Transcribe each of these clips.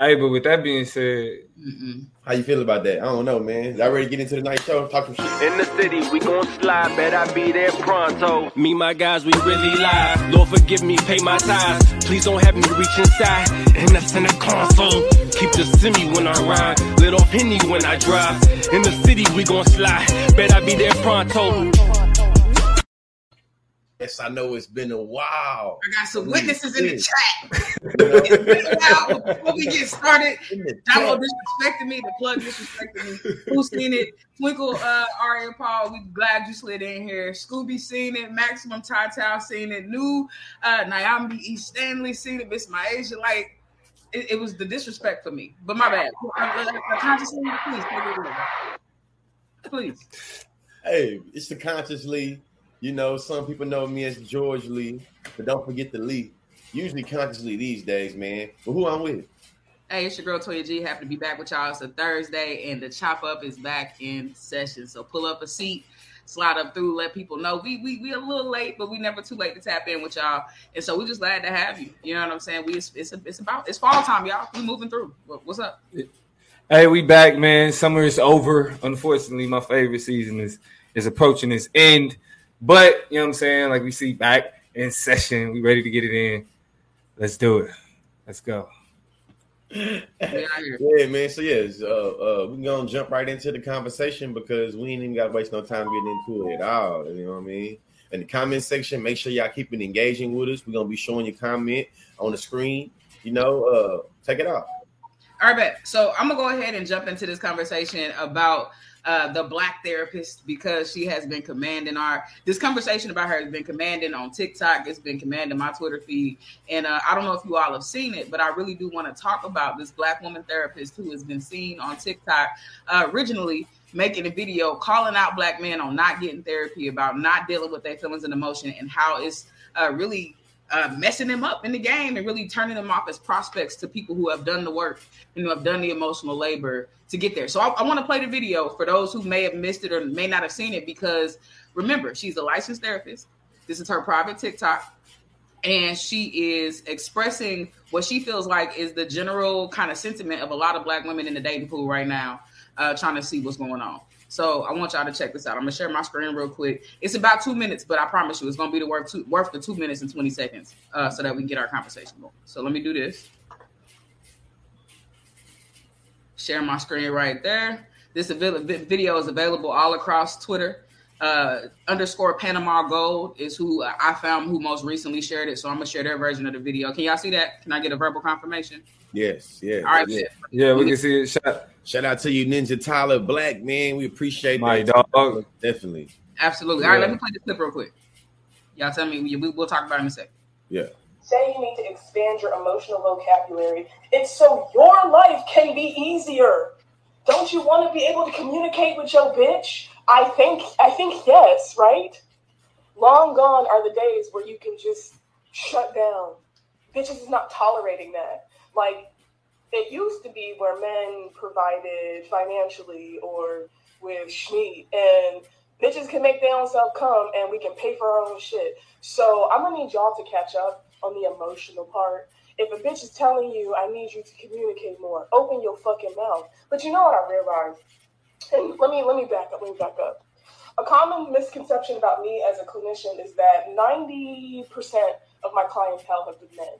Hey, but with that being said, Mm-mm. How you feel about that? I don't know, man. Y'all ready to get into the night show? Talk some shit. In the city, we gon' slide, bet I be there pronto. Me, my guys, we really live. Lord, forgive me, pay my tithes. Please don't have me reach inside. And that's in the console. Keep the semi when I ride. Lit off Henny when I drive. In the city, we gon' slide. Bet I be there pronto. Yes, I know it's been a while. I got some witnesses in the chat. Before we get started, In the Damo chat. disrespected me. The plug disrespected me. Who seen it? Twinkle, uh, Ari and Paul. We glad you slid in here. Scooby seen it. Maximum Tata seen it. New uh, Naomi E. Stanley seen it. Miss Myasia. Like it, it was the disrespect for me. But my bad. Conscious Lee, please take it away. Please. Hey, it's the conscious Lee. You know, some people know me as George Lee, but don't forget the Lee. Usually Conscious Lee these days, man. But who I'm with? Hey, it's your girl Toya G. Happy to be back with y'all. It's a Thursday, and the chop up is back in session. So pull up a seat, slide up through, let people know we we we a little late, but we never too late to tap in with y'all. And so we just glad to have you. You know what I'm saying? We it's it's, it's about it's fall time, y'all. We moving through. What's up? hey, we back, man. Summer is over. Unfortunately, my favorite season is is approaching its end. But you know what I'm saying? Like we see back in session. We ready to get it in. Let's do it. Let's go. We out here. Yeah, man. So yes, uh, uh, we can go and jump right into the conversation because we ain't even got to waste no time getting into it at all. You know what I mean? In the comment section, make sure y'all keep it engaging with us. We're gonna be showing your comment on the screen. You know, uh, take it off. All right, bet. So I'm gonna go ahead and jump into this conversation about uh, the black therapist because she has been commanding our this conversation about her has been commanding on TikTok. It's been commanding my Twitter feed, and uh, I don't know if you all have seen it, but I really do want to talk about this black woman therapist who has been seen on TikTok uh, originally making a video calling out black men on not getting therapy about not dealing with their feelings and emotion and how it's uh, really uh, messing them up in the game and really turning them off as prospects to people who have done the work and who have done the emotional labor to get there. So I, I want to play the video for those who may have missed it or may not have seen it because remember, she's a licensed therapist. This is her private TikTok. And she is expressing what she feels like is the general kind of sentiment of a lot of black women in the dating pool right now, uh, trying to see what's going on. So I want y'all to check this out. I'm gonna share my screen real quick. It's about two minutes, but I promise you, it's gonna be the worth two, worth the two minutes and twenty seconds, uh, so that we can get our conversation going. So let me do this. Share my screen right there. This video is available all across Twitter. Uh, underscore Panama Gold is who I found who most recently shared it. So I'm gonna share their version of the video. Can y'all see that? Can I get a verbal confirmation? Yes, yeah. All right, yeah. Yeah, we can see it. Shout, Shout out to you, Ninja Tyler Black, man. We appreciate My that. dog. Definitely. absolutely. All right, Yeah. let me play this clip real quick. Y'all tell me. We, we- we'll talk about it in a second. Yeah. say you need to expand your emotional vocabulary. It's so your life can be easier. Don't you want to be able to communicate with your bitch? I think I think yes, right? Long gone are the days where you can just shut down. Bitches is not tolerating that. Like it used to be where men provided financially or with Schmeat and bitches can make their own self come and we can pay for our own shit. So I'm gonna need y'all to catch up on the emotional part. If a bitch is telling you I need you to communicate more, open your fucking mouth. But you know what I realized? And let me let me back up, let me back up. A common misconception about me as a clinician is that 90% of my clientele have been men,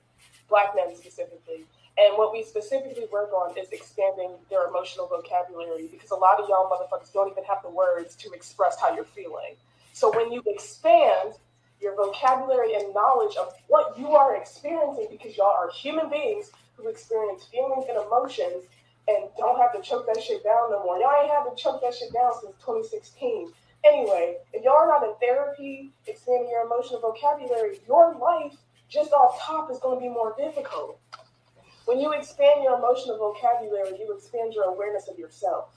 black men specifically. And what we specifically work on is expanding their emotional vocabulary because a lot of y'all motherfuckers don't even have the words to express how you're feeling. So when you expand your vocabulary and knowledge of what you are experiencing, because y'all are human beings who experience feelings and emotions and don't have to choke that shit down no more. Y'all ain't had to choke that shit down since 2016. Anyway, if y'all are not in therapy, expanding your emotional vocabulary, your life just off top is going to be more difficult. When you expand your emotional vocabulary, you expand your awareness of yourself.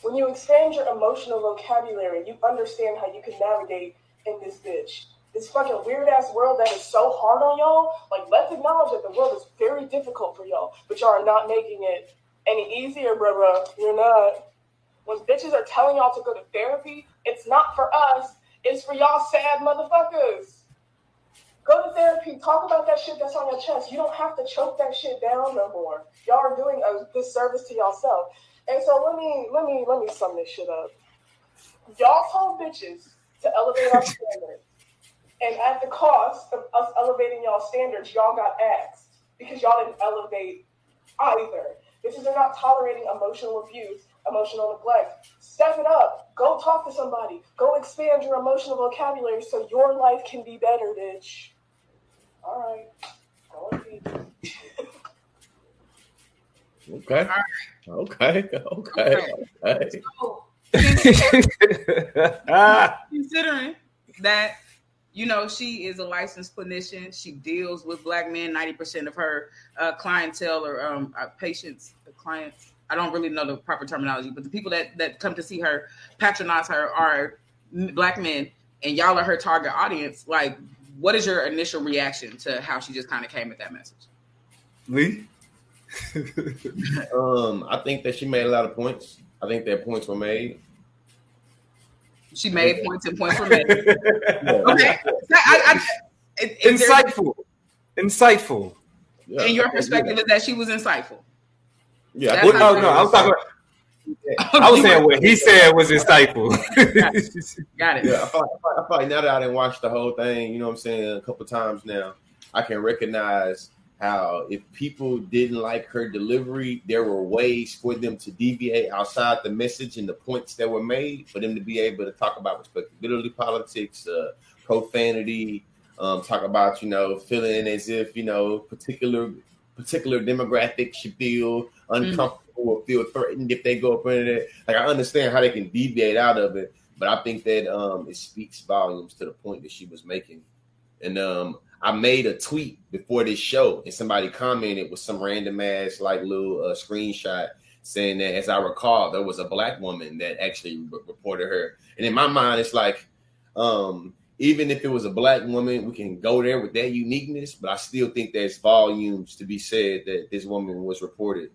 When you expand your emotional vocabulary, you understand how you can navigate in this bitch. This fucking weird ass world that is so hard on y'all. Like, let's acknowledge that the world is very difficult for y'all, but y'all are not making it any easier, bruh, bruh. You're not. When bitches are telling y'all to go to therapy, it's not for us, it's for y'all sad motherfuckers. Go to therapy. Talk about that shit that's on your chest. You don't have to choke that shit down no more. Y'all are doing a disservice to yourself. And so let me let me let me sum this shit up. Y'all told bitches to elevate our standards. And at the cost of us elevating y'all standards, y'all got axed because y'all didn't elevate either. Bitches are not tolerating emotional abuse, emotional neglect. Step it up. Go talk to somebody. Go expand your emotional vocabulary so your life can be better, bitch. All right. Go and feed. Okay. Okay. Okay. Okay. So, considering that you know she is a licensed clinician she deals with black men 90% of her uh, clientele or um, uh, patients clients i don't really know the proper terminology but the people that that come to see her patronize her are black men and y'all are her target audience like what is your initial reaction to how she just kind of came at that message Lee? Um, I think that she made a lot of points. I think that points were made. she made points and points were made Yeah. okay I, I, if- if there's- Insightful. Insightful. Yeah. in your perspective is that she was insightful Yeah. I What, oh no, I was talking. About, I was saying what he said was insightful. got it Yeah, I feel, like, I feel like- I feel like now that I didn't watch the whole thing, you know what I'm saying, a couple times now, I can recognize how if people didn't like her delivery, there were ways for them to deviate outside the message and the points that were made for them to be able to talk about respectability politics, uh, profanity, um, talk about, you know, feeling as if, you know, particular particular demographic should feel uncomfortable or feel threatened if they go up in it. Like I understand how they can deviate out of it, but I think that um, it speaks volumes to the point that she was making. And um, I made a tweet before this show, and somebody commented with some random ass like little uh, screenshot saying that, as I recall, there was a black woman that actually re- reported her. And in my mind, it's like, um, even if it was a black woman, we can go there with that uniqueness. But I still think there's volumes to be said that this woman was reported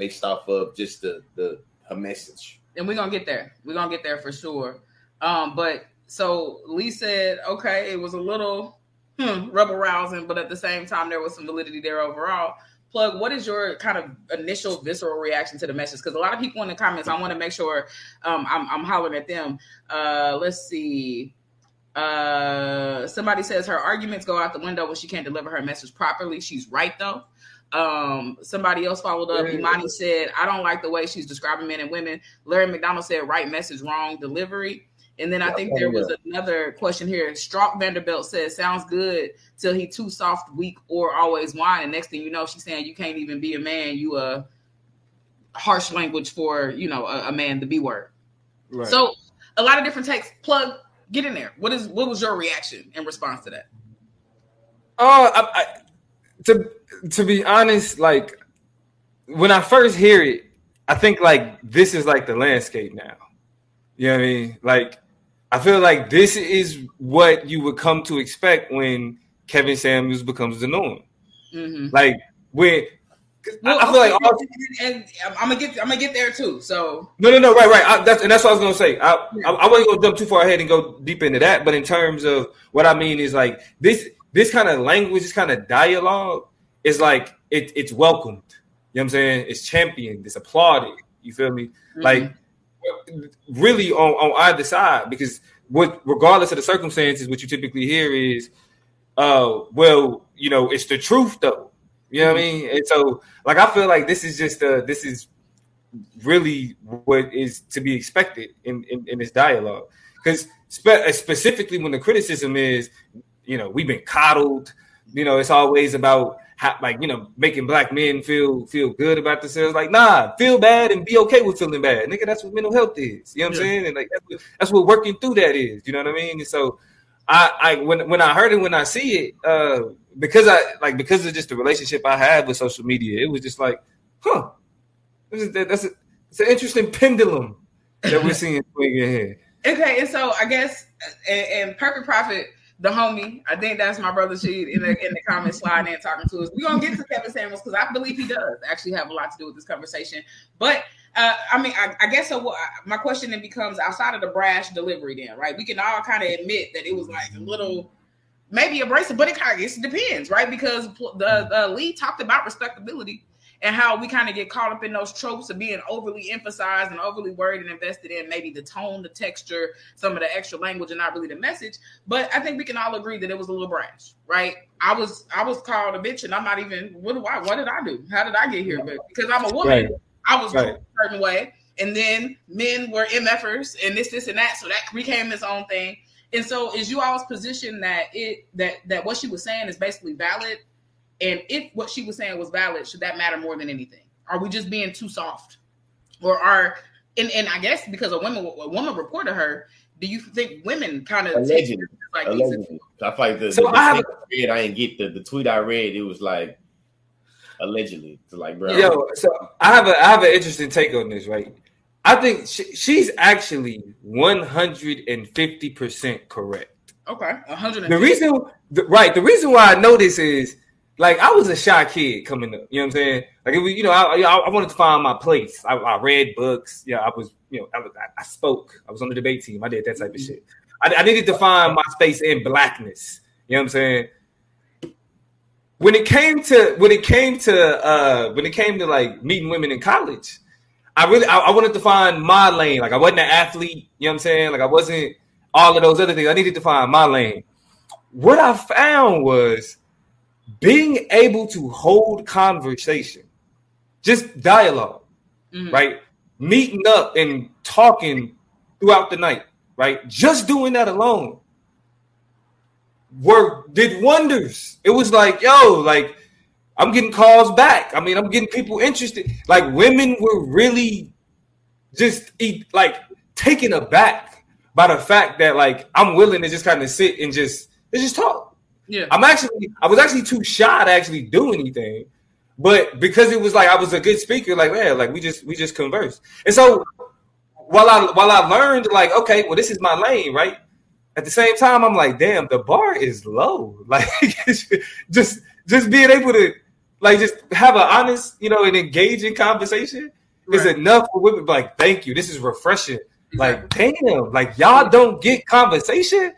based off of just the the her message. and we're gonna get there. We're gonna get there for sure. Um, but so Lee said, okay, it was a little hmm, rebel rousing, but at the same time, there was some validity there overall. Plug, what is your kind of initial visceral reaction to the message? Because a lot of people in the comments, I want to make sure um, I'm, I'm hollering at them. Uh, let's see. Uh, somebody says her arguments go out the window when she can't deliver her message properly. She's right though. Um, somebody else followed up. Imani said, I don't like the way she's describing men and women. Larry McDonald said, right message, wrong delivery. And then I think there was another question here. Strock Vanderbilt says, sounds good till he too soft, weak, or always whine. And next thing you know, she's saying you can't even be a man. You a harsh language for, you know, a, a man, the B word. Right. So a lot of different takes. Plug, get in there. What is what was your reaction in response to that? Oh, I, I, to to be honest, like when I first hear it, I think like this is like the landscape now. You know what I mean? Like I feel like this is what you would come to expect when Kevin Samuels becomes the norm. Mm-hmm. Like when I, I feel like all, and I'm gonna get I'm gonna get there too. So No, no, no, right, right. I, that's and that's what I was gonna say. I, I, I wasn't gonna jump too far ahead and go deep into that, but in terms of what I mean is like this, this kind of language, this kind of dialogue is like it, it's welcomed. You know what I'm saying? It's championed, it's applauded. You feel me? Like really on, on either side, because what regardless of the circumstances, what you typically hear is, uh, well, you know, it's the truth though. You know what I mean? And so, like, I feel like this is just uh, this is really what is to be expected in in, in this dialogue because spe- specifically when the criticism is you know we've been coddled you know it's always about how, like you know making black men feel feel good about themselves. Like nah feel bad and be okay with feeling bad. Nigga that's what mental health is. You know what i'm saying? And like that's what, that's what working through that is. You know what i mean? And so I, I when when I heard it when I see it, uh, because I like because of just the relationship I have with social media, it was just like, huh, this is, that's a, it's an interesting pendulum that we're seeing swing in here. Okay, and so I guess and, and Perfect Prophet, the homie, I think that's my brother Sheed in the in the comments sliding in talking to us. We're gonna get to Kevin Samuels because I believe he does actually have a lot to do with this conversation. But uh, I mean, I, I guess so. What, my question then becomes outside of the brash delivery, then right? We can all kind of admit that it was like a little maybe it, but it kind of it depends, right? Because the, the lead talked about respectability and how we kind of get caught up in those tropes of being overly emphasized and overly worried and invested in maybe the tone, the texture, some of the extra language, and not really the message. But I think we can all agree that it was a little brash, right? I was I was called a bitch, and I'm not even what do I what did I do? How did I get here? But because I'm a woman, right. I was right. a certain way, and then men were MFers and this, this, and that, so that became its own thing. And so, is you all's position that it that that what she was saying is basically valid? And if what she was saying was valid, should that matter more than anything? Are we just being too soft, or are and, and I guess because a woman a woman reported her, do you think women kind of allegedly? Like allegedly. I like the, so the, the I, have, read, I didn't get the, the tweet I read. It was like allegedly, like bro. Yo, so I have a I have an interesting take on this, right? I think she, she's actually 150% correct. Okay. 100 The reason the, right, the reason why I know this is like I was a shy kid coming up, you know what I'm saying? Like it was, you know, I, I, I wanted to find my place. I, I, read books, yeah, I was, you know, I, I, spoke. I was on the debate team. I did that type of shit. I, needed to find my space in blackness. You know what I'm saying? When it came to when it came to uh when it came to like meeting women in college, I really I, wanted to find my lane. Like I wasn't an athlete, you know what I'm saying? Like I wasn't all of those other things. I needed to find my lane. What I found was being able to hold conversation, just dialog mm-hmm. right? Meeting up and talking throughout the night, right? Just doing that alone were did wonders. It was like, yo, like I'm getting calls back. I mean, I'm getting people interested. Like women were really just like taken aback by the fact that like I'm willing to just kind of sit and just just talk. Yeah. I'm actually I was actually too shy to actually do anything. But because it was like I was a good speaker, like man, like we just we just conversed. And so while I while I learned like, okay, well, this is my lane, right? At the same time, I'm like, damn, the bar is low. Like just just being able to like just have an honest, you know, an engaging conversation right. is enough for women. Like, thank you. This is refreshing. Like, damn, like y'all don't get conversation.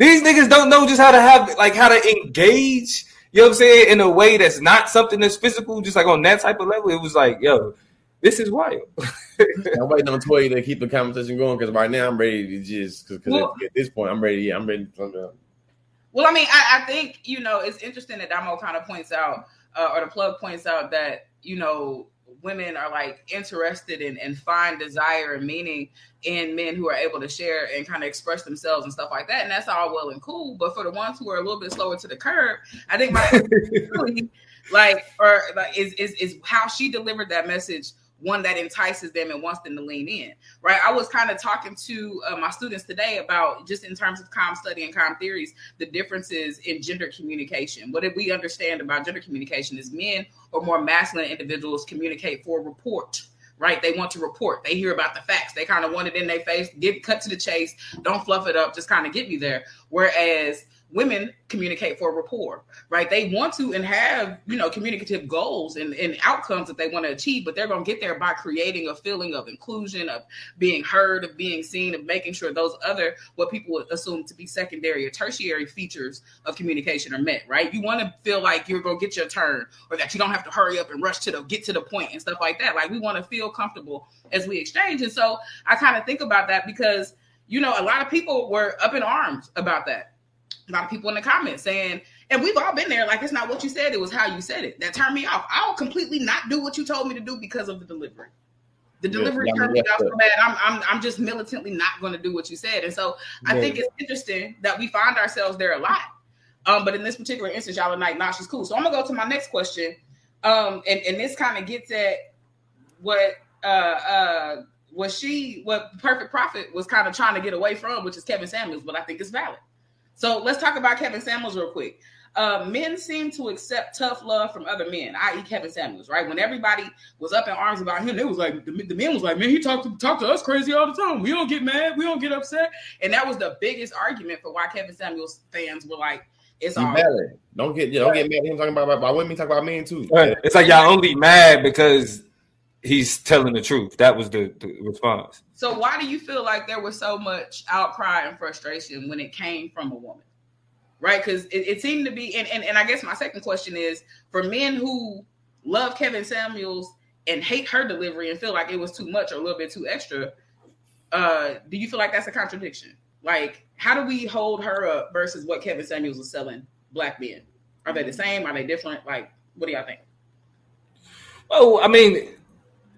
These niggas don't know just how to have like how to engage. You know what I'm saying? In a way that's not something that's physical, just like on that type of level. It was like, yo, this is wild. I'm waiting on Toy to keep the conversation going because right now I'm ready to just because well, at this point I'm ready. Yeah, I'm ready. To, well, I mean, I, I, think you know it's interesting that Damo kind of points out uh, or the plug points out that you know women are like interested in and find desire and meaning in men who are able to share and kind of express themselves and stuff like that. And that's all well and cool. But for the ones who are a little bit slower to the curb, I think my like or like is, is is how she delivered that message one that entices them and wants them to lean in, right? I was kind of talking to uh, my students today about just in terms of com study and com theories, the differences in gender communication. What did we understand about gender communication is men or more masculine individuals communicate for report. Right, they want to report. They hear about the facts. They kind of want it in their face. Get cut to the chase. Don't fluff it up. Just kind of get me there. Whereas women communicate for rapport, right? They want to and have, you know, communicative goals and, and outcomes that they want to achieve, but they're going to get there by creating a feeling of inclusion, of being heard, of being seen, of making sure those other, what people would assume to be secondary or tertiary features of communication are met, right? You want to feel like you're going to get your turn or that you don't have to hurry up and rush to the, get to the point and stuff like that. Like we want to feel comfortable as we exchange. And so I kind of think about that because, you know, a lot of people were up in arms about that a lot of people in the comments saying, and we've all been there, like it's not what you said, it was how you said it. That turned me off. I'll completely not do what you told me to do because of the delivery. The delivery yeah, turned me off so bad. I'm, I'm, I'm just militantly not going to do what you said. And so I think it's interesting that we find ourselves there a lot. Um, but in this particular instance, y'all are like, nah, she's cool. So I'm gonna go to my next question. Um, and, and this kind of gets at what uh uh what she what Perfect Prophet was kind of trying to get away from, which is Kevin Samuels, but I think it's valid. So let's talk about Kevin Samuels real quick. Uh, men seem to accept tough love from other men, i.e., Kevin Samuels. Right when everybody was up in arms about him, it was like the, the men was like, "Man, he talked to talk to us crazy all the time. We don't get mad, we don't get upset," and that was the biggest argument for why Kevin Samuels fans were like, "It's all right. Don't get you don't get mad. Him talking about about women, talk about men too. Right. It's like y'all only mad because he's telling the truth. That was the, the, response. So why do you feel like there was so much outcry and frustration when it came from a woman? right? Because it, it seemed to be, and, and and I guess my second question is for men who love Kevin Samuels and hate her delivery and feel like it was too much or a little bit too extra. Uh, do you feel like that's a contradiction? Like, how do we hold her up versus what Kevin Samuels was selling black men? Are they the same? Are they different? Like, what do y'all think? Oh, I mean,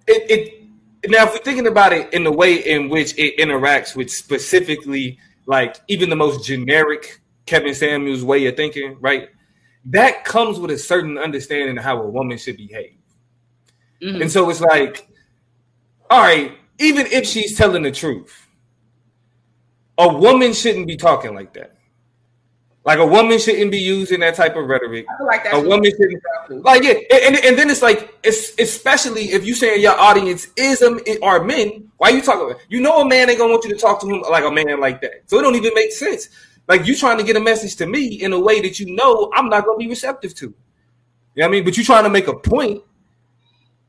it, it now if we're thinking about it in the way in which it interacts with specifically like even the most generic Kevin Samuels way of thinking, right? That comes with a certain understanding of how a woman should behave. Mm-hmm. And so it's like, all right, even if she's telling the truth, a woman shouldn't be talking like that. Like a woman shouldn't be using that type of rhetoric. I feel like that's a woman shouldn't like yeah, and, and then it's like it's especially if you saying your audience is a, are men. Why are you talking? About? You know a man ain't gonna want you to talk to him like a man like that. So it don't even make sense. Like you trying to get a message to me in a way that you know I'm not gonna be receptive to. You know what I mean? But you trying to make a point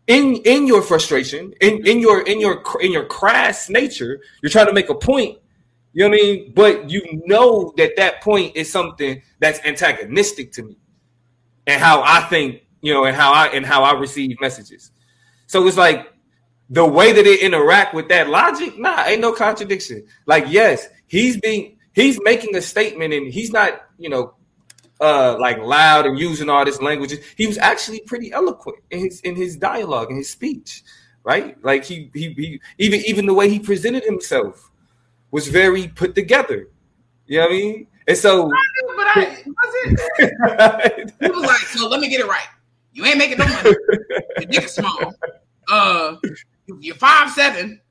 in in your frustration, in in your in your in your crass nature, you're trying to make a point you know what I mean? But you know that that point is something that's antagonistic to me and how I think, you know, and how I and how I receive messages. So it's like the way that they interact with that logic, nah, ain't no contradiction. Like, yes, he's being he's making a statement and he's not, you know, uh like loud and using all this language. He was actually pretty eloquent in his in his dialogue in his speech, right? Like he he, he even even the way he presented himself was very put together. You know what I mean? And so, but I wasn't. he was like, "So let me get it right. You ain't making no money. Your dick is small. Uh, you're five seven.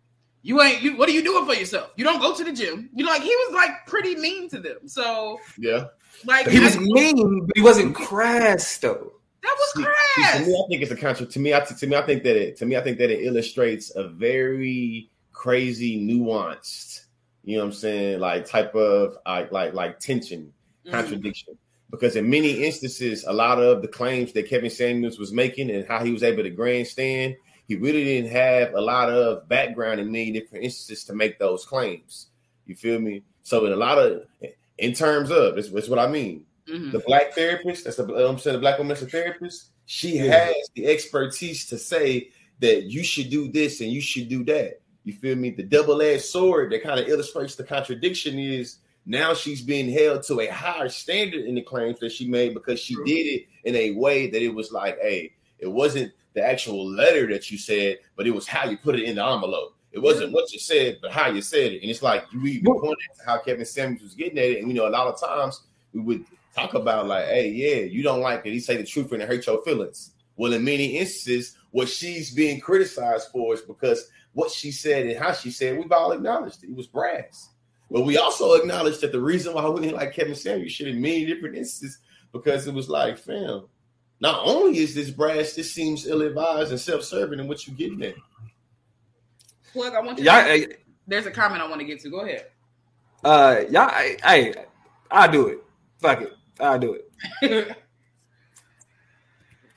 You ain't. You, what are you doing for yourself? You don't go to the gym. You know, like he was like pretty mean to them. So yeah, like he was mean, but he wasn't crass though. That was crass. See, to me, I think it's a contra. To me, I, to me, I think that it. To me, I think that it illustrates a very crazy, nuanced you know what I'm saying, like type of like like like tension, mm-hmm. contradiction. Mm-hmm. Because in many instances, a lot of the claims that Kevin Samuels was making and how he was able to grandstand, he really didn't have a lot of background in many different instances to make those claims. You feel me? So in a lot of in terms of that's, that's what I mean. Mm-hmm. The black therapist, that's the I'm saying the black woman that's a therapist, she yeah. has the expertise to say that you should do this and you should do that. You feel me? The double-edged sword that kind of illustrates the contradiction is now she's being held to a higher standard in the claims that she made because she did it in a way that it was like, hey, it wasn't the actual letter that you said, but it was how you put it in the envelope. It wasn't what you said, but how you said it. And it's like you even pointed to how Kevin Samuels was getting at it. And you know, a lot of times we would talk about like, hey, yeah, you don't like it. He say the truth and it hurt your feelings. Well, in many instances, what she's being criticized for is because what she said and how she said, we've all acknowledged it. It was brass. But we also acknowledged that the reason why we didn't like Kevin Samuels should in many different instances because it was like, fam, not only is this brass, this seems ill-advised and self-serving in what you're getting at. Plug, I want you. Yeah, I, there's a comment I want to get to. Go ahead. Uh, yeah, I, I, I do it. Fuck it, I do it.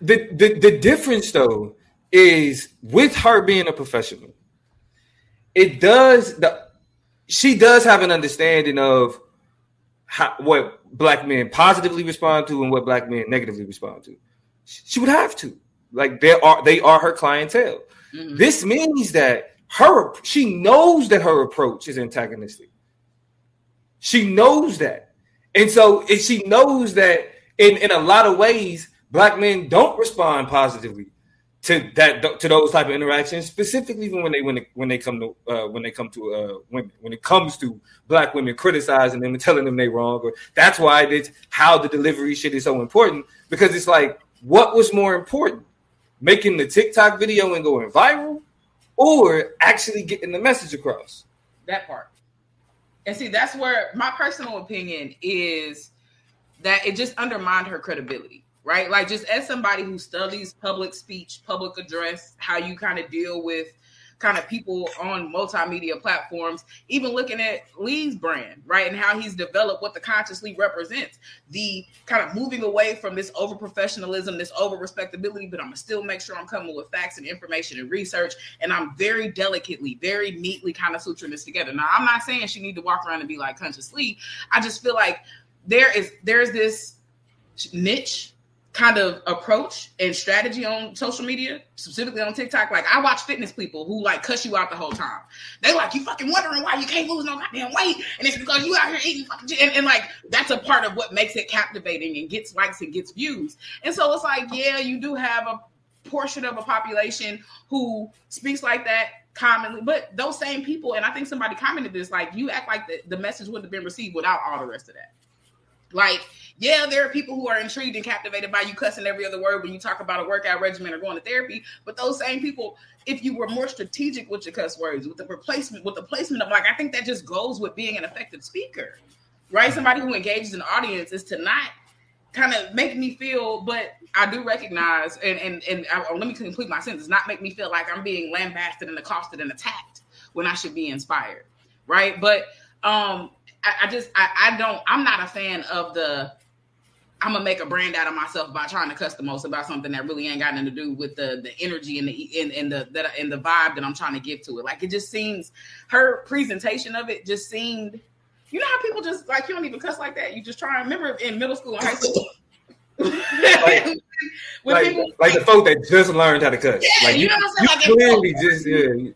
the, the the difference though is with her being a professional, it does the she does have an understanding of how, what black men positively respond to and what black men negatively respond to. She would have to. Like they are they are her clientele. Mm-hmm. This means that her she knows that her approach is antagonistic. She knows that. And so if she knows that in, in a lot of ways, black men don't respond positively to that to those type of interactions, specifically when they when they, when they come to uh, when they come to uh, women when it comes to black women criticizing them and telling them they wrong. Or that's why it's how the delivery shit is so important because it's like what was more important, making the TikTok video and going viral, or actually getting the message across. That part, and see that's where my personal opinion is that it just undermined her credibility right? Like just as somebody who studies public speech, public address, how you kind of deal with kind of people on multimedia platforms, even looking at Lee's brand, right? And how he's developed what the Conscious Lee represents, the kind of moving away from this over professionalism, this over respectability, but I'm gonna still make sure I'm coming with facts and information and research. And I'm very delicately, very neatly kind of suturing this together. Now, I'm not saying she need to walk around and be like conscious Lee. I just feel like there is there's this niche kind of approach and strategy on social media, specifically on TikTok. Like I watch fitness people who like cuss you out the whole time. They like you fucking wondering why you can't lose no goddamn weight, and it's because you out here eating fucking and, and like that's a part of what makes it captivating and gets likes and gets views. And so it's like, yeah, you do have a portion of a population who speaks like that commonly, but those same people, and I think somebody commented this, like you act like the, the message wouldn't have been received without all the rest of that. Like, yeah, there are people who are intrigued and captivated by you cussing every other word when you talk about a workout regimen or going to therapy. But those same people, if you were more strategic with your cuss words, with the replacement, with the placement of like, I think that just goes with being an effective speaker, right? Somebody who engages an audience is to not kind of make me feel, but I do recognize, and and and I, let me complete my sentence, not make me feel like I'm being lambasted and accosted and attacked when I should be inspired, right? But um, I, I just I, I don't I'm not a fan of the I'm gonna make a brand out of myself by trying to cuss the most about something that really ain't got nothing to do with the the energy and the and, and the that and the vibe that I'm trying to give to it. Like it just seems her presentation of it just seemed. You know how people just like you don't even cuss like that. You just try. Remember in middle school and high school. like, like, people, like, the folk that just learned how to cuss. Yeah, like you, know what I'm saying? Like clearly just yeah.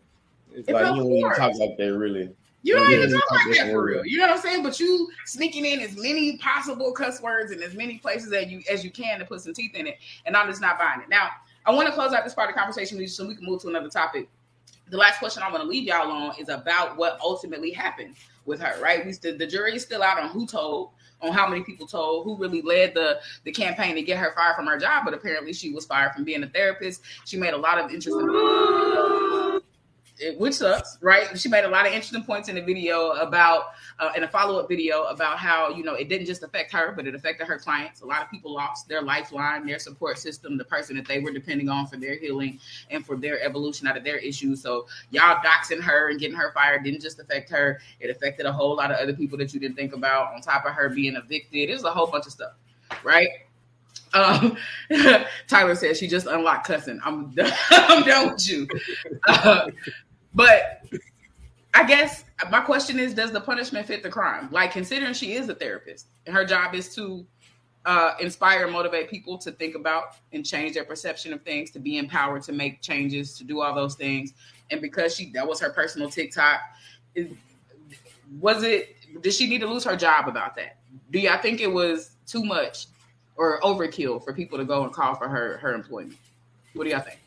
It's like you don't even talk like that really. You don't even talk like that for real. You know what I'm saying? But you sneaking in as many possible cuss words in as many places as you as you can to put some teeth in it, and I'm just not buying it. Now, I want to close out this part of the conversation so we can move to another topic. The last question I want to leave y'all on is about what ultimately happened with her. Right? We the, the jury is still out on who told, on how many people told, who really led the the campaign to get her fired from her job. But apparently, she was fired from being a therapist. She made a lot of interesting which sucks, right? She made a lot of interesting points in the video about, uh, in a follow up video about how, you know, it didn't just affect her, but it affected her clients. A lot of people lost their lifeline, their support system, the person that they were depending on for their healing and for their evolution out of their issues. So, y'all doxing her and getting her fired didn't just affect her, it affected a whole lot of other people that you didn't think about, on top of her being evicted. It was a whole bunch of stuff, right? Um, Tyler says she just unlocked cussing. I'm done, I'm done with you. Uh, but I guess my question is, does the punishment fit the crime? Like considering she is a therapist and her job is to uh, inspire and motivate people to think about and change their perception of things, to be empowered to make changes, to do all those things. And because she that was her personal TikTok, was it? Did she need to lose her job about that? Do y'all think it was too much or overkill for people to go and call for her her employment? What do y'all think?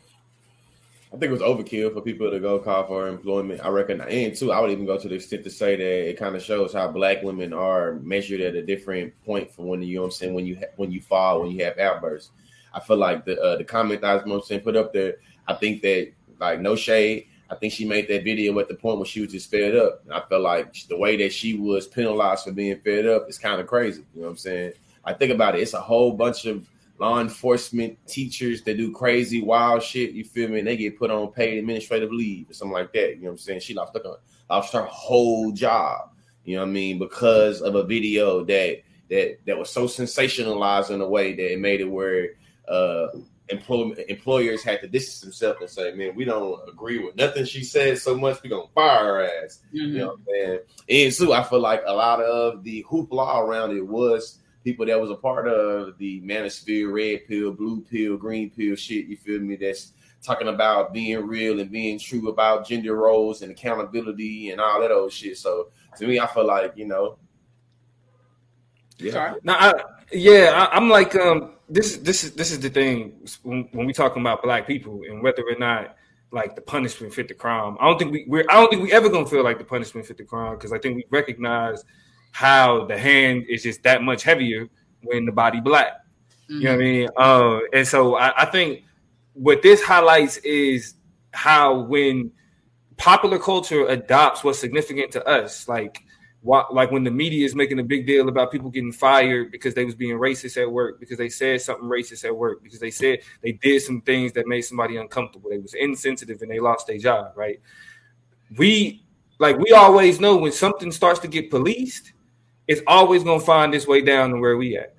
I think it was overkill for people to go call for employment. I reckon, and too, I would even go to the extent to say that it kind of shows how black women are measured at a different point from when you know what I'm saying when you ha- when you fall when you have outbursts. I feel like the uh, the comment that I was most saying put up there. I think that like no shade. I think she made that video at the point where she was just fed up. And I felt like the way that she was penalized for being fed up is kind of crazy. You know what I'm saying? I think about it. It's a whole bunch of law enforcement teachers that do crazy wild shit. You feel me? And they get put on paid administrative leave or something like that. You know what I'm saying? She lost, lost her whole job. You know what I mean? Because of a video that that that was so sensationalized in a way that it made it where uh employ- employers had to distance themselves and say, "Man, we don't agree with nothing she says so much. We gonna fire her ass." Mm-hmm. You know what I'm saying? And so I feel like a lot of the hoopla around it was people that was a part of the manosphere, red pill, blue pill, green pill shit. You feel me? That's talking about being real and being true about gender roles and accountability and all that old shit. So to me, I feel like you know. Yeah. Now, I, yeah, I, am like, um, this, this is this is the thing when, when we talking about black people and whether or not like the punishment fit the crime. I don't think we we're I don't think we ever gonna feel like the punishment fit the crime because I think we recognize how the hand is just that much heavier when the body black. Mm-hmm. You know what I mean? Uh, and so I, I think what this highlights is how when popular culture adopts what's significant to us, like like when the media is making a big deal about people getting fired because they was being racist at work, because they said something racist at work, because they said they did some things that made somebody uncomfortable, they was insensitive and they lost their job, right? We like we always know when something starts to get policed, it's always gonna find its way down to where we at.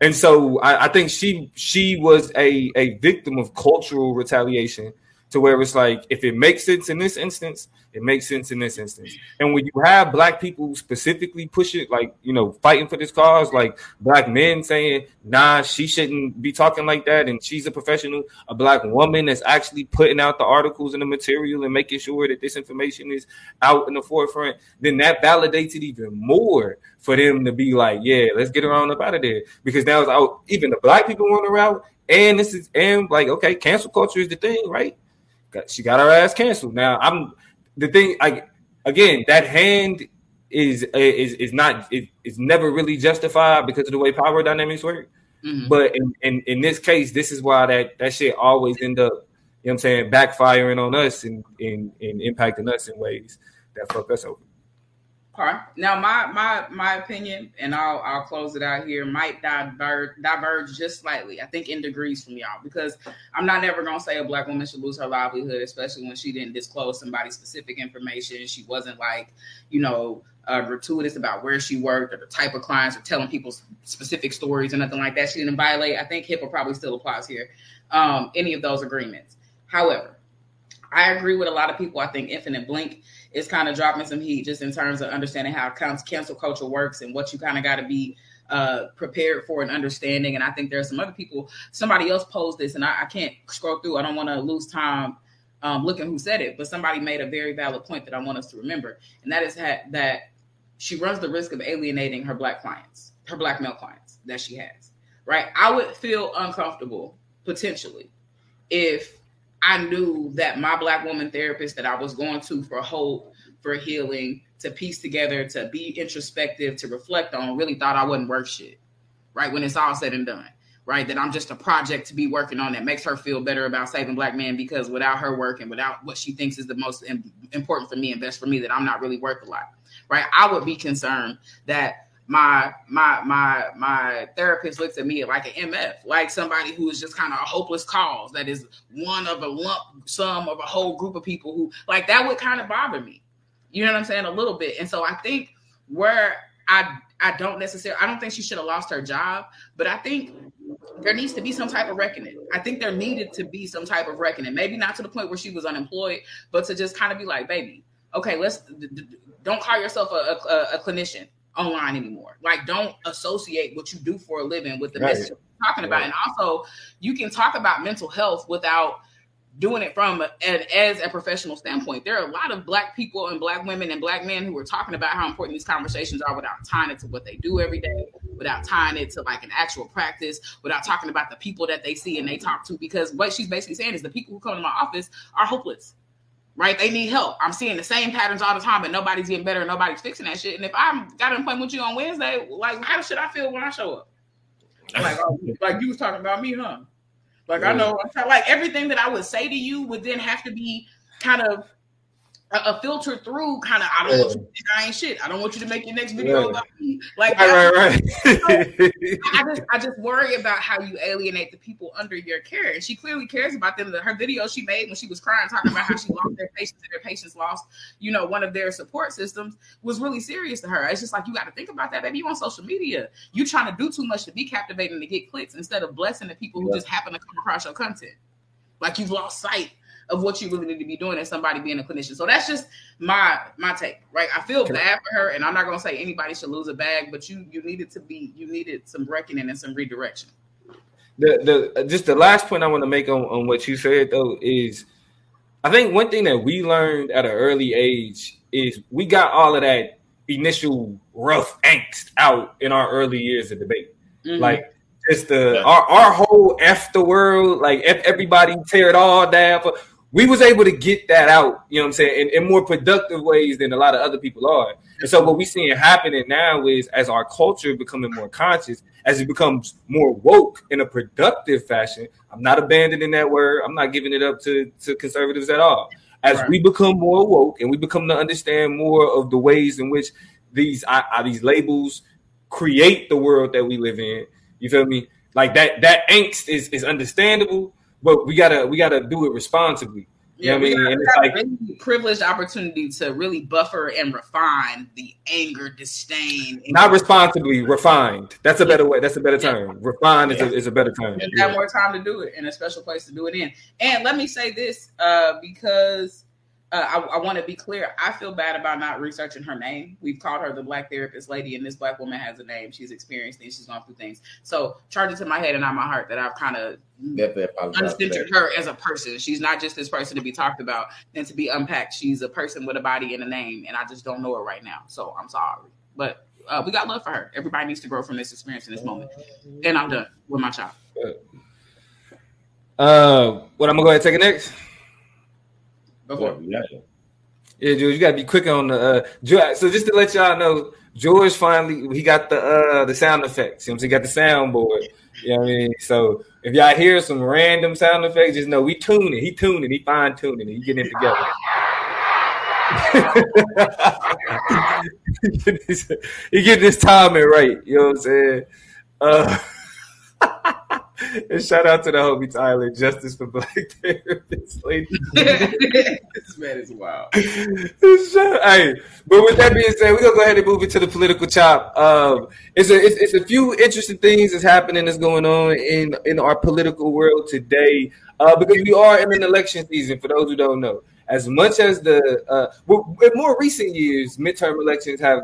And so I, I think she she was a, a victim of cultural retaliation to where it's like if it makes sense in this instance, it makes sense in this instance. And when you have black people specifically push it, like you know, fighting for this cause, like black men saying, "Nah, she shouldn't be talking like that," and she's a professional, a black woman that's actually putting out the articles and the material and making sure that this information is out in the forefront, then that validates it even more for them to be like, "Yeah, let's get her on up out of there," because now it's out. Even the black people want her out, and this is and like, okay, cancel culture is the thing, right? She got her ass canceled. Now I'm the thing. Like again, that hand is is is not it, it's never really justified because of the way power dynamics work. Mm-hmm. But in, in, in this case, this is why that that shit always end up, you know what I'm saying, backfiring on us and and, and impacting us in ways that fuck us over. Okay. Now, my my my opinion, and I'll I'll close it out here. Might diverge diverge just slightly. I think in degrees from y'all because I'm not never gonna say a black woman should lose her livelihood, especially when she didn't disclose somebody's specific information. She wasn't like, you know, uh, gratuitous about where she worked or the type of clients or telling people specific stories or nothing like that. She didn't violate. I think HIPAA probably still applies here. Um, any of those agreements. However, I agree with a lot of people. I think Infinite Blink is kind of dropping some heat just in terms of understanding how cancel culture works and what you kind of got to be uh, prepared for and understanding. And I think there are some other people. Somebody else posed this, and I, I can't scroll through. I don't want to lose time um, looking who said it, but somebody made a very valid point that I want us to remember, and that is that, that she runs the risk of alienating her black clients, her black male clients that she has. Right? I would feel uncomfortable potentially if I knew that my black woman therapist that I was going to for hope, for healing, to piece together, to be introspective, to reflect on, really thought I wasn't worth shit. Right when it's all said and done. Right, that I'm just a project to be working on that makes her feel better about saving black men because without her work and without what she thinks is the most important for me and best for me, that I'm not really worth a lot. Right, I would be concerned that my my my my therapist looks at me like an MF, like somebody who is just kind of a hopeless cause that is one of a lump sum of a whole group of people who like that would kind of bother me. You know what I'm saying? A little bit. And so I think where I I don't necessarily I don't think she should have lost her job, but I think there needs to be some type of reckoning. I think there needed to be some type of reckoning. Maybe not to the point where she was unemployed, but to just kind of be like, baby, okay, let's don't call yourself a, a, a clinician online anymore. Like, don't associate what you do for a living with the right. message we're talking about. Right. And also, you can talk about mental health without doing it from an, as a professional standpoint. There are a lot of black people and black women and black men who are talking about how important these conversations are without tying it to what they do every day, without tying it to like an actual practice, without talking about the people that they see and they talk to. Because what she's basically saying is the people who come to my office are hopeless right? They need help. I'm seeing the same patterns all the time, and nobody's getting better. Nobody's fixing that shit. And if I'm got an appointment with you on Wednesday, like how should I feel when I show up? Like, oh, like you was talking about me, huh? Like yeah. I know, like everything that I would say to you would then have to be kind of a, filter through kind of I don't yeah. want you to I ain't shit. I don't want you to make your next video yeah. about me. Like right, right, right. I just I just worry about how you alienate the people under your care. And she clearly cares about them. Her video she made when she was crying, talking about how she lost their patients and their patients lost, you know, one of their support systems was really serious to her. It's just like you got to think about that, baby. You on social media. You trying to do too much to be captivating to get clicks instead of blessing the people who just happen to come across your content. Like you've lost sight of what you really need to be doing as somebody being a clinician. So that's just my my take, right? I feel bad for her, and I'm not gonna say anybody should lose a bag, but you you needed to be you needed some reckoning and some redirection. The the just the last point I want to make on, on what you said though is I think one thing that we learned at an early age is we got all of that initial rough angst out in our early years of debate. Mm-hmm. Like just the yeah. our, our whole after world, like everybody tear it all down. For, we was able to get that out, you know what I'm saying, in, in, more productive ways than a lot of other people are. And so what we're seeing happening now is as our culture becoming more conscious, as it becomes more woke in a productive fashion. I'm not abandoning that word. I'm not giving it up to, to conservatives at all. As right. we become more woke and we become to understand more of the ways in which these uh, these labels create the world that we live in. You feel me? Like that that angst is is understandable but we gotta we gotta do it responsibly. You know what I we mean? got- And we it's got like a really privileged opportunity to really buffer and refine the anger, disdain. and- not responsibly refined. That's a better way. That's a better term. Refined is a, is a better term. Just Yeah. have more time to do it and a special place to do it in. And let me say this, uh, because uh, I, I want to be clear. I feel bad about not researching her name. We've called her the Black Therapist Lady, and this Black woman has a name. She's experienced things. She's gone through things. So charge it to my head and not my heart that I've kind of uncensored her as a person. She's not just this person to be talked about and to be unpacked. She's a person with a body and a name, and I just don't know her right now. So I'm sorry, but uh, we got love for her. Everybody needs to grow from this experience in this moment. And I'm done with my child. Uh, what I'm gonna go ahead and take it next. Go for it. Yeah. George, you gotta be quick on the. Uh, so just to let y'all know, George finally he got the uh the sound effects. You know, what I'm saying? he got the soundboard. You know what I mean? So if y'all hear some random sound effects, just know we tuning. He tuning. He fine tuning. He getting it together. he getting this, he getting this timing right. You know what I'm saying? Uh, and shout out to the homie Tyler, Justice for Black Therapists, lady. this man is wild. hey, but with that being said, we're gonna go ahead and move into the political chop. Um, it's a it's, it's a few interesting things that's happening that's going on in in our political world today. Uh, because we are in an election season. For those who don't know, as much as the uh, well, in more recent years, midterm elections have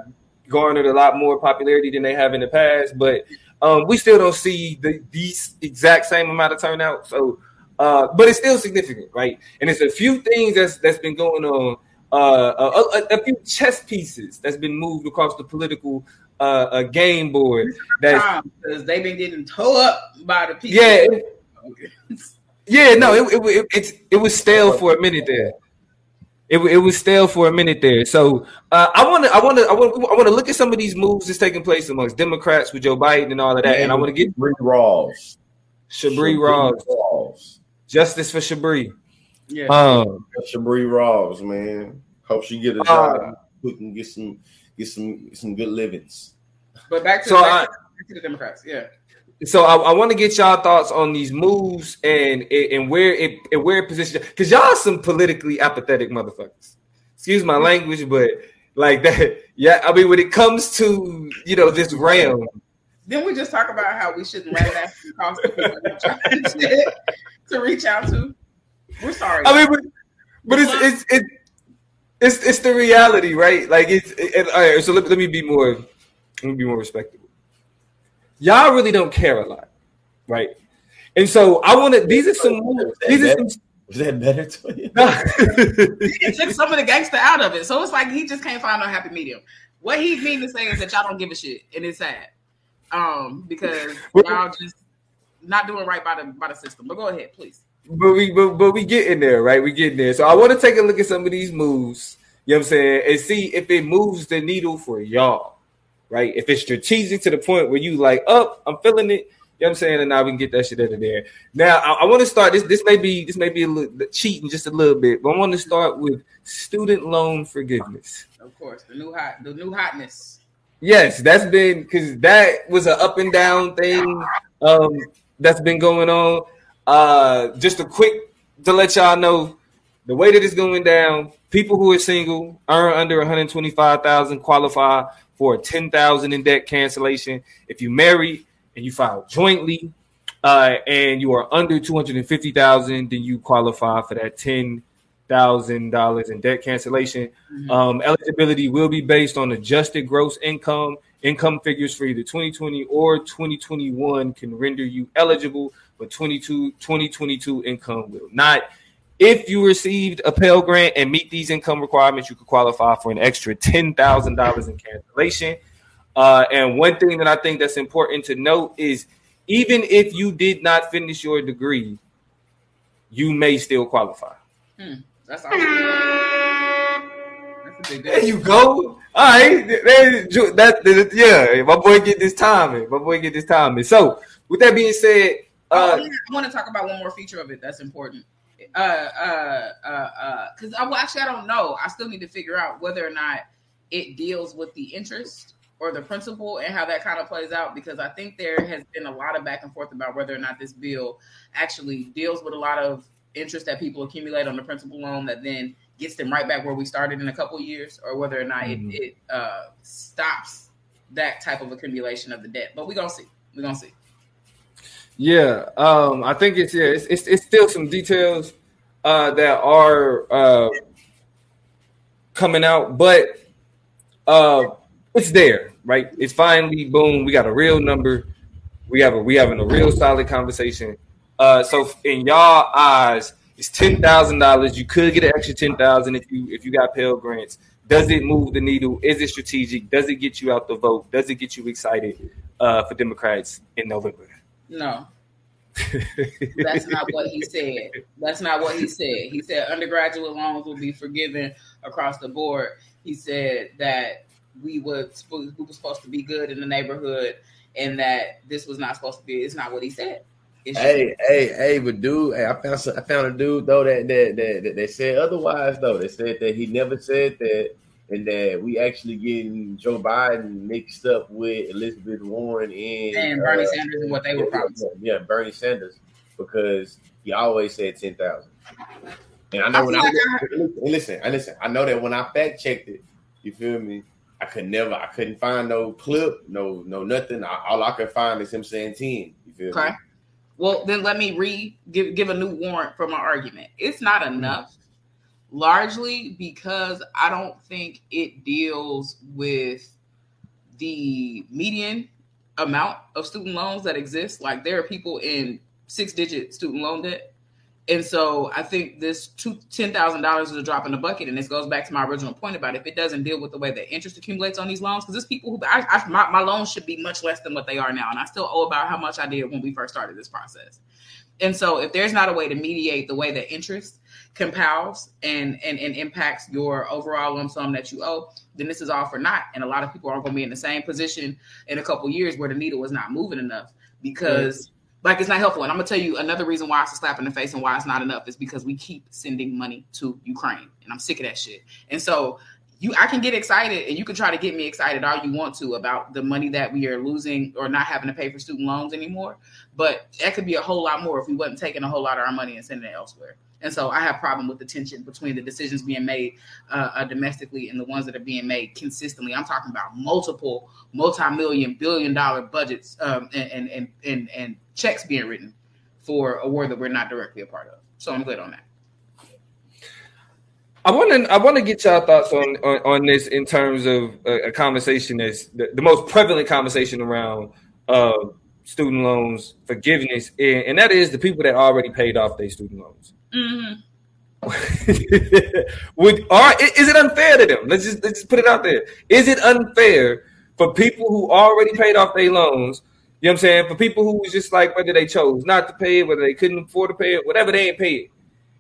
garnered a lot more popularity than they have in the past, but um, we still don't see the these exact same amount of turnout. So, uh, but it's still significant, right? And it's a few things that's that's been going on. Uh, a, a, a few chess pieces that's been moved across the political uh, uh game board. That Because they've been getting towed up by the people. yeah, yeah, no, it, it, it, it's it was stale for a minute there. It, it was stale for a minute there. So uh, I want to I want to I want I want to look at some of these moves that's taking place amongst Democrats with Joe Biden and all of that, and I want to get Shabri Rawls. Shabri Ross, Rawls. justice for Shabri. yeah. Um, Shabri Rawls, man. Hope she get a Uh, job. we can get some get some some good livings. but back to, so back, I- to, back to the Democrats. Yeah. So I, I want to get y'all thoughts on these moves and and where it and where it positions because y'all some politically apathetic motherfuckers. Excuse my language, but like that, yeah. I mean, when it comes to you know this realm, Then we just talk about how we shouldn't let that cost the people to, to reach out to. We're sorry. I mean, but, but it's it's it, it's it's the reality, right? Like it's it, all right. So let, let me be more let me be more respectable. Y'all really don't care a lot, right? And so I want to. These are some moves. These are some. Is that better to you? it took some of the gangster out of it. So it's like he just can't find no happy medium. What he mean to say is that y'all don't give a shit, and it's sad. Um, because y'all just not doing right by the by the system. But go ahead, please. but we but, but we get in there, right? We get in there. So I want to take a look at some of these moves, you know what I'm saying, and see if it moves the needle for y'all, right? If it's strategic to the point where you like, up, I'm feeling it, you know what I'm saying, and now we can get that shit out of there. Now I, I want to start this. This may be this may be a little cheating just a little bit, but I want to start with student loan forgiveness. Of course, the new hot, the new hotness. Yes, that's been because that was an up and down thing um, that's been going on. Uh, just a quick to let y'all know the way that it's going down. People who are single earn under 125,000 qualify for a 10,000 in debt cancellation. If you married and you file jointly, uh, and you are under 250,000, then you qualify for that 10 thousand dollars in debt cancellation. Um, eligibility will be based on adjusted gross income. Income figures for either 2020 or 2021 can render you eligible, but 22 2022 income will not. If you received a Pell Grant and meet these income requirements, you could qualify for an extra ten thousand dollars in cancellation. Uh, and one thing that I think that's important to note is even if you did not finish your degree, you may still qualify. That's awesome. That's a big There deal. you go. All right, there, that, that yeah, my boy get this timing. My boy get this timing. So, with that being said, Oh, uh, yeah, I want to talk about one more feature of it that's important. Uh, uh, uh, uh, because I well, actually I don't know. I still need to figure out whether or not it deals with the interest or the principal and how that kind of plays out. Because I think there has been a lot of back and forth about whether or not this bill actually deals with a lot of interest that people accumulate on the principal loan that then gets them right back where we started in a couple years, or whether or not mm-hmm. it, it uh, stops that type of accumulation of the debt. But we're gonna see. We're gonna see. Yeah, um, I think it's yeah, it's, it's, it's still some details uh, that are uh, coming out, but uh, it's there, right? It's finally boom. We got a real number. We have a we having a real solid conversation. Uh, so in y'all eyes, it's ten thousand dollars. You could get an extra ten thousand if you if you got Pell grants. Does it move the needle? Is it strategic? Does it get you out the vote? Does it get you excited uh, for Democrats in November? No. That's not what he said. That's not what he said. He said undergraduate loans will be forgiven across the board. He said that we would we were supposed to be good in the neighborhood and that this was not supposed to be. It's not what he said. hey, hey, hey, but dude, hey, I found I found a dude though that that, that that they said otherwise though. They said that he never said that and that we actually getting Joe Biden mixed up with Elizabeth Warren and, and Bernie uh, Sanders and what they were promising. Yeah, Bernie Sanders because he always said ten thousand. And I know I when I, like I listen, I listen, I know that when I fact checked it, you feel me? I could never, I couldn't find no clip, no, no nothing. I, all I could find is him saying ten. You feel me? okay. me? Well, then let me re give give a new warrant for my argument. It's not enough largely because I don't think it deals with the median amount of student loans that exist. Like there are people in six digit student loan debt. And so I think this two ten thousand dollars is a drop in the bucket, and this goes back to my original point about if it doesn't deal with the way that interest accumulates on these loans, because there's people who I, I my, my loans should be much less than what they are now, and I still owe about how much I did when we first started this process. And so if there's not a way to mediate the way that interest compounds and, and and impacts your overall lump sum that you owe, then this is all for naught. And a lot of people aren't going to be in the same position in a couple years where the needle is not moving enough because like it's not helpful. And I'm gonna tell you another reason why it's a slap in the face and why it's not enough is because we keep sending money to Ukraine, and I'm sick of that shit. And so you I can get excited and you can try to get me excited all you want to about the money that we are losing or not having to pay for student loans anymore. But that could be a whole lot more if we wasn't taking a whole lot of our money and sending it elsewhere. And so I have problem with the tension between the decisions being made uh, uh, domestically and the ones that are being made consistently. I'm talking about multiple multi-million billion dollar budgets um, and, and, and, and checks being written for a war that we're not directly a part of. So I'm good on that. I want to I want to get y'all thoughts on, on, on this in terms of a, a conversation that's the, the, most prevalent conversation around uh, student loans forgiveness, and, and, that is the people that already paid off their student loans. Mm-hmm. Would are is it unfair to them? Let's just let's just put it out there. Is it unfair for people who already paid off their loans? You know what I'm saying? For people who was just like whether they chose not to pay it, whether they couldn't afford to pay it, whatever they ain't pay it.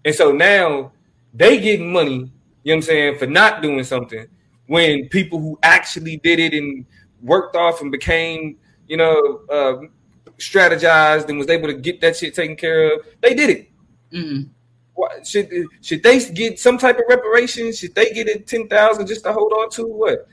And so now they getting money, you know what I'm saying, for not doing something when people who actually did it and worked off and became, you know, uh, strategized and was able to get that shit taken care of, they did it. Mm-hmm. What, should should they get some type of reparations? Should they get it ten thousand just to hold on to what?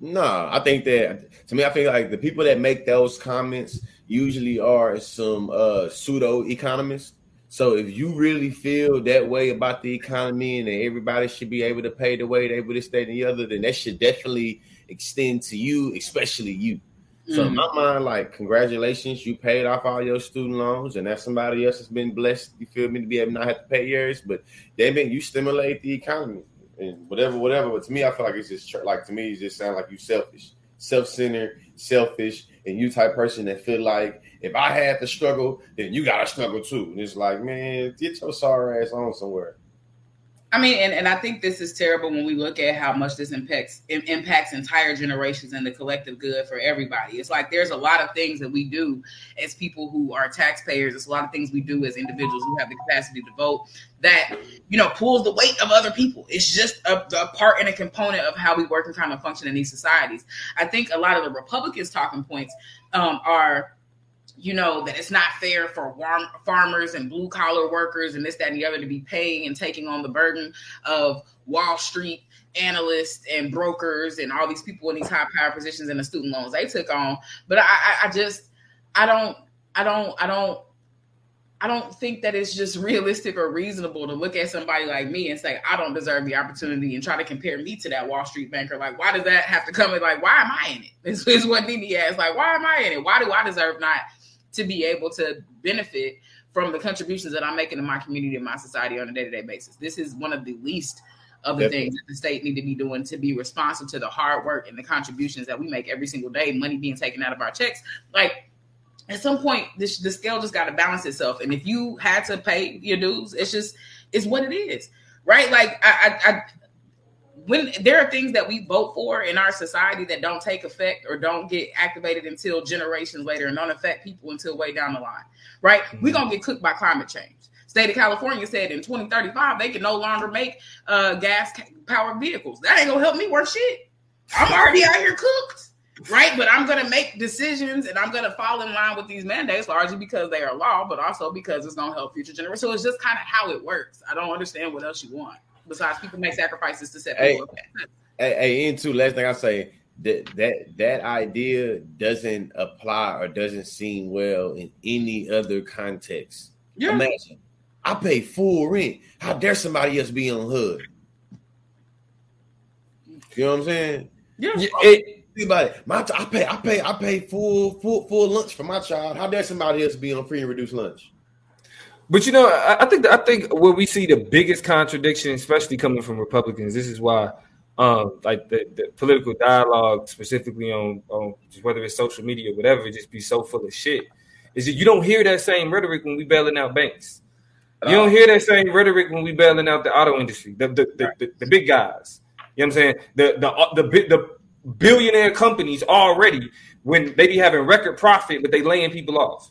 No, I think that to me, I feel like the people that make those comments usually are some uh, pseudo economists so if you really feel that way about the economy and that everybody should be able to pay the way they would stay the other, then that should definitely extend to you, especially you. Mm-hmm. So in my mind, like congratulations, you paid off all your student loans, and that somebody else has been blessed. You feel me to be able to not have to pay yours, but they've been you stimulate the economy and whatever, whatever. But to me, I feel like it's just like to me, it just sound like you selfish, self-centered, selfish, and you type person that feel like if I had to struggle, then you gotta struggle too. And it's like, man, get your sorry ass on somewhere. I mean, and, and I think this is terrible when we look at how much this impacts impacts entire generations and the collective good for everybody. It's like there's a lot of things that we do as people who are taxpayers. It's a lot of things we do as individuals who have the capacity to vote that you know pulls the weight of other people. It's just a, a part and a component of how we work and kind of function in these societies. I think a lot of the Republicans' talking points um, are you know, that it's not fair for farmers and blue collar workers and this, that, and the other to be paying and taking on the burden of Wall Street analysts and brokers and all these people in these high power positions and the student loans they took on. But I, I, I just, I don't, I don't, I don't, I don't think that it's just realistic or reasonable to look at somebody like me and say, I don't deserve the opportunity and try to compare me to that Wall Street banker. Like, why does that have to come in? Like, why am I in it? This is what Nene asked. Like, why am I in it? Why do I deserve not to be able to benefit from the contributions that I'm making in my community and my society on a day to day basis? This is one of the least of the Definitely. things that the state need to be doing to be responsive to the hard work and the contributions that we make every single day, money being taken out of our checks. Like, at some point this the scale just got to balance itself and if you had to pay your dues it's just it's what it is right like I, I i when there are things that we vote for in our society that don't take effect or don't get activated until generations later and don't affect people until way down the line right we're gonna get cooked by climate change state of california said in 2035 they can no longer make uh gas powered vehicles that ain't gonna help me worth shit i'm already out here cooked right? But I'm going to make decisions and I'm going to fall in line with these mandates largely because they are law, but also because it's going to help future generations. So it's just kind of how it works. I don't understand what else you want besides people make sacrifices to set Hey. people up. Hey, hey, and two, last thing I say that that that idea doesn't apply or doesn't seem well in any other context. Yeah. Imagine I pay full rent. How dare somebody else be on hood? You know what I'm saying? Yeah. Yeah, it- Think about it. My I pay I pay I pay full full full lunch for my child. How dare somebody else be on free and reduced lunch? But you know, I, I think I think where we see the biggest contradiction, especially coming from Republicans, this is why, um, like the, the political dialogue, specifically on on whether it's social media or whatever, just be so full of shit. Is that you don't hear that same rhetoric when we bailing out banks. You don't hear that same rhetoric when we bailing out the auto industry, the the, the, the, the big guys. You know what I'm saying? The the the the billionaire companies already when they be having record profit, but they laying people off.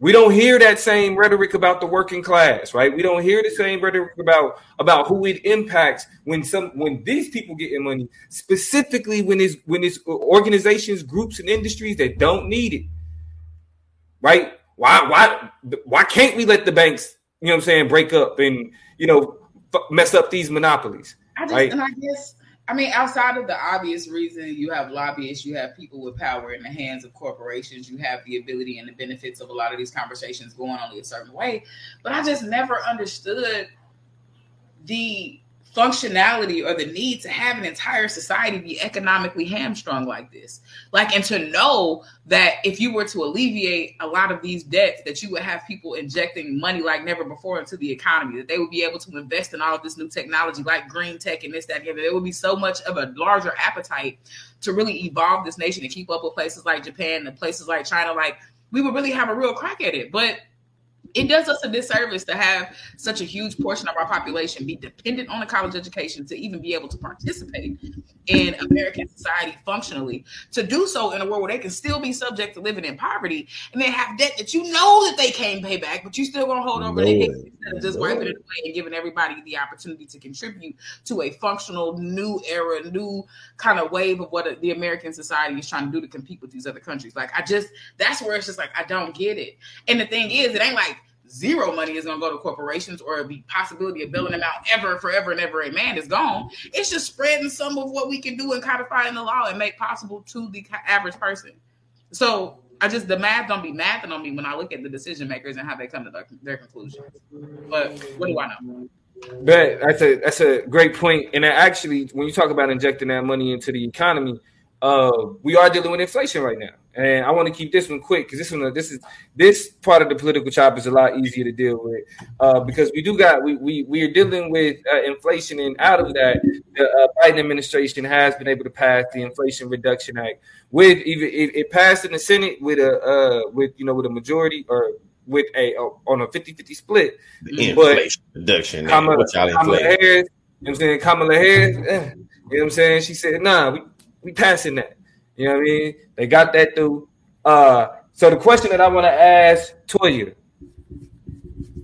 We don't hear that same rhetoric about the working class, right? We don't hear the same rhetoric about about who it impacts when some when these people getting money, specifically when it's when it's organizations, groups, and industries that don't need it, right? Why why why can't we let the banks, you know, what I'm saying, break up and you know f- mess up these monopolies? I just, Right. and I guess, I mean, outside of the obvious reason you have lobbyists, you have people with power in the hands of corporations, you have the ability and the benefits of a lot of these conversations going only a certain way. But I just never understood the functionality or the need to have an entire society be economically hamstrung like this. Like, and to know that if you were to alleviate a lot of these debts, that you would have people injecting money like never before into the economy, that they would be able to invest in all of this new technology like green tech and this, that, and. There would be so much of a larger appetite to really evolve this nation and keep up with places like Japan and places like China. Like, we would really have a real crack at it. But it does us a disservice to have such a huge portion of our population be dependent on a college education to even be able to participate in American society functionally. To do so in a world where they can still be subject to living in poverty and they have debt that you know that they can't pay back, but you still gonna hold over their head instead of just wiping it away and giving everybody the opportunity to contribute to a functional new era, new kind of wave of what the American society is trying to do to compete with these other countries. Like I just that's where it's just like I don't get it. And the thing is, it ain't like zero money is going to go to corporations or the possibility of bailing them out ever, forever, and ever. A man is gone. It's just spreading some of what we can do and codifying the law and make possible to the average person. So I just the math don't be mathing on me when I look at the decision makers and how they come to their, their conclusions. But what do I know? But that's a that's a great point. And actually, when you talk about injecting that money into the economy, uh, we are dealing with inflation right now. And I want to keep this one quick because this one, this is this part of the political chop is a lot easier to deal with uh, because we do got we we we are dealing with uh, inflation, and out of that, the uh, Biden administration has been able to pass the Inflation Reduction Act with even it, it passed in the Senate with a uh, with you know with a majority or with a on a 50-50 split. The But- inflation reduction. Kamala, Kamala? Harris, you know what I'm saying? Kamala Harris, eh, you know what I'm saying? She said, nah, we, we passing that. You know what I mean? They got that through. Uh, so the question that I want to ask Toya,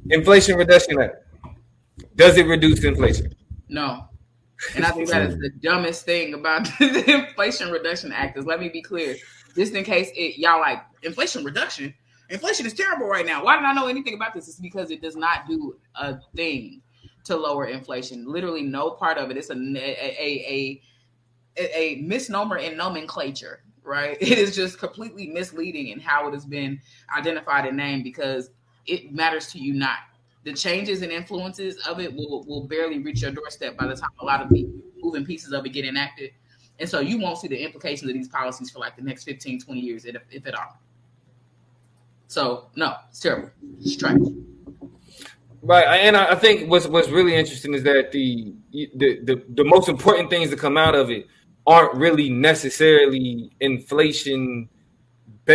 Inflation Reduction Act, does it reduce inflation? No. And I think that is the dumbest thing about the Inflation Reduction Act is let me be clear. Just in case it y'all like inflation reduction. Inflation is terrible right now. Why did I know anything about this? It's because it does not do a thing to lower inflation. Literally no part of it. It's a a a, a, misnomer in nomenclature, right? It is just completely misleading in how it has been identified and named because it matters to you not. The changes and influences of it will, will barely reach your doorstep by the time a lot of the moving pieces of it get enacted. And so you won't see the implications of these policies for like the next 15, 20 years, if, if at all. So no, it's terrible. It's trash. Right, and I think what's what's really interesting is that the the the, the most important things to come out of it aren't really necessarily inflation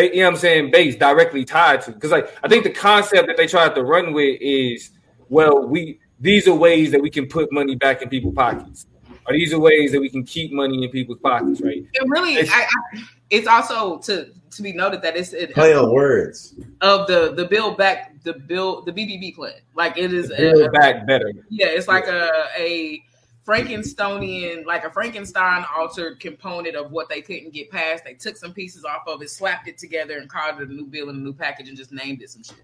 you know what I'm saying, based directly tied to. Because like I think the concept that they tried to run with is, well, we these are ways that we can put money back in people's pockets. Or these are ways that we can keep money in people's pockets, right? It really, it's, I, I, it's also to to be noted that it's it, play on words of the the build back the build the BBB plan. Like it is build a, back better. Yeah, it's like a a Frankensteinian, like a Frankenstein altered component of what they couldn't get past. They took some pieces off of it, slapped it together, and called it a new bill and a new package, and just named it some shit.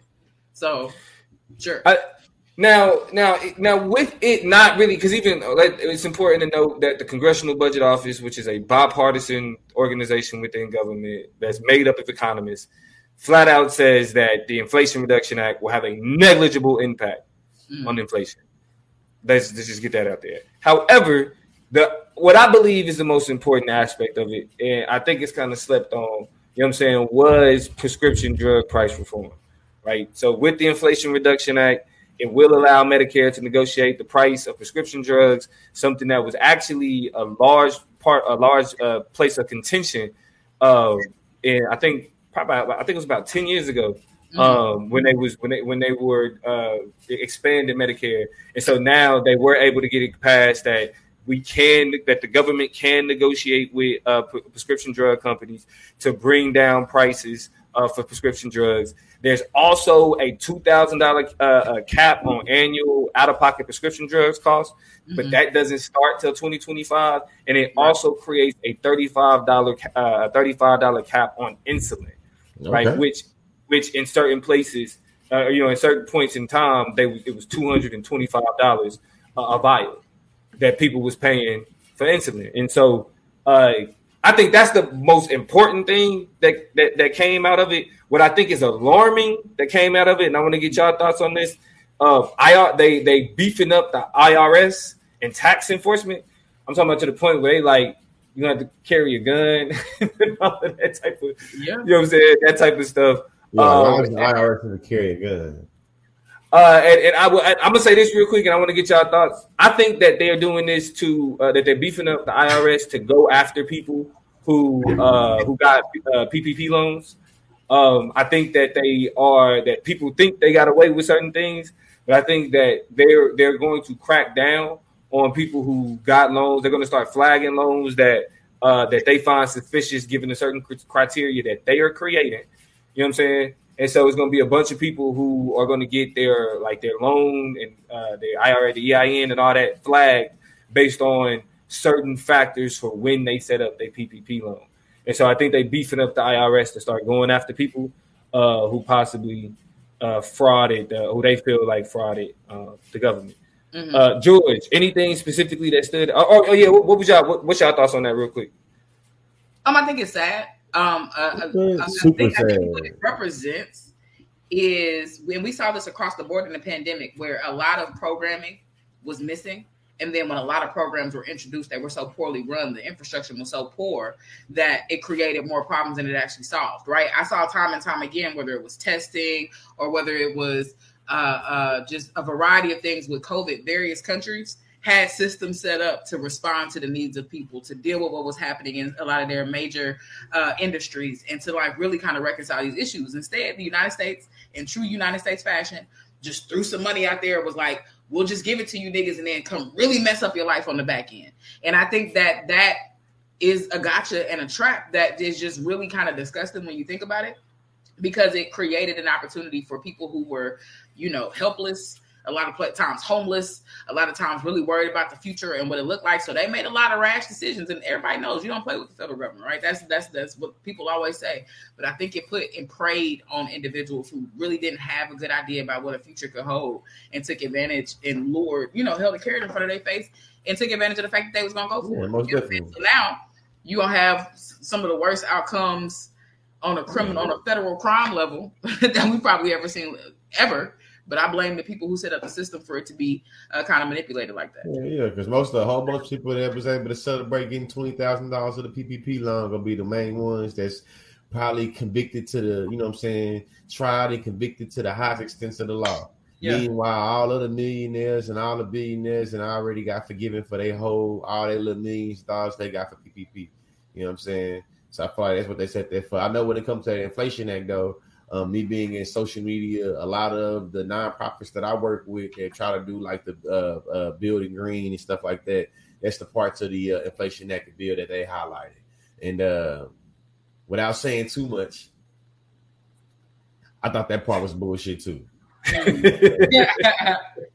So, sure. I, now, now, now, with it not really, because even it's important to note that the Congressional Budget Office, which is a bipartisan organization within government that's made up of economists, flat out says that the Inflation Reduction Act will have a negligible impact mm. on inflation. Let's, let's just get that out there. However, the what I believe is the most important aspect of it, and I think it's kind of slept on, you know what I'm saying, was prescription drug price reform. Right. So with the Inflation Reduction Act, it will allow Medicare to negotiate the price of prescription drugs, something that was actually a large part, a large uh, place of contention. And I think probably I think it was about ten years ago Mm-hmm. um, when they was when they when they were uh, expanding Medicare, and so now they were able to get it passed that we can that the government can negotiate with uh, prescription drug companies to bring down prices uh, for prescription drugs. There's also a two thousand uh, dollar cap on annual out of pocket prescription drugs costs, mm-hmm. but that doesn't start till 2025, and it right. also creates a thirty five dollar uh, thirty five dollar cap on insulin, okay. right? Which which in certain places, uh, you know, in certain points in time, they it was two hundred and twenty five dollars uh, a vial that people was paying for insulin, and so uh, I think that's the most important thing that, that that came out of it. What I think is alarming that came out of it, and I want to get y'all thoughts on this. Uh, IR they they beefing up the IRS and tax enforcement. I'm talking about to the point where they like you have to carry a gun and all of that type of yeah. you know what I'm saying that type of stuff. Yeah, um, the IRS to carry a gun. Uh, and, and I will, I, am gonna say this real quick, and I want to get y'all thoughts. I think that they are doing this to uh, that they're beefing up the IRS to go after people who uh, who got uh, PPP loans. Um, I think that they are that people think they got away with certain things, but I think that they're they're going to crack down on people who got loans. They're going to start flagging loans that uh, that they find suspicious, given a certain criteria that they are creating. You know what I'm saying? And so it's going to be a bunch of people who are going to get their like their loan and uh, their IRA, the EIN, and all that flagged based on certain factors for when they set up their PPP loan. And so I think they beefing up the IRS to start going after people uh, who possibly uh, frauded, uh, who they feel like frauded uh, the government. Mm-hmm. Uh, George, anything specifically that stood? Oh, oh, oh yeah, what, what was y'all? What, what's y'all thoughts on that, real quick? Um, I think it's sad. Um, uh, uh, Super I, think, what it represents is when we saw this across the board in the pandemic, where a lot of programming was missing. And then when a lot of programs were introduced that were so poorly run, the infrastructure was so poor that it created more problems than it actually solved. Right? I saw time and time again, whether it was testing or whether it was uh, uh, just a variety of things with COVID, various countries had systems set up to respond to the needs of people, to deal with what was happening in a lot of their major uh, industries, and to like really kind of reconcile these issues. Instead, the United States, in true United States fashion, just threw some money out there. Was like, we'll just give it to you niggas, and then come really mess up your life on the back end. And I think that that is a gotcha and a trap that is just really kind of disgusting when you think about it because it created an opportunity for people who were, you know, helpless, a lot of times homeless, a lot of times really worried about the future and what it looked like. So they made a lot of rash decisions, and everybody knows you don't play with the federal government, right? That's that's that's what people always say. But I think it put and preyed on individuals who really didn't have a good idea about what a future could hold, and took advantage and lured, you know, held a carrot in front of their face and took advantage of the fact that they was going to go for yeah, it. Most definitely. So now you gonna have some of the worst outcomes on a criminal on a federal crime level that we've probably ever seen ever. But I blame the people who set up the system for it to be uh, kind of manipulated like that. Yeah, yeah, because most of the whole bunch of people that was able to celebrate getting twenty thousand dollars of the PPP loan gonna be the main ones that's probably convicted to the, you know what I'm saying, tried and convicted to the highest extent of the law. Yeah. Meanwhile, all of the millionaires and all the billionaires and already got forgiven for their whole all their little millions dollars they got for PPP. You know what I'm saying? So I feel like that's what they said there for. I know when it comes to the Inflation Act, though, um, me being in social media, a lot of the nonprofits that I work with that try to do like the uh, uh, building green and stuff like that. That's the parts of the uh, Inflation Act bill that they highlighted. And uh, without saying too much, I thought that part was bullshit too.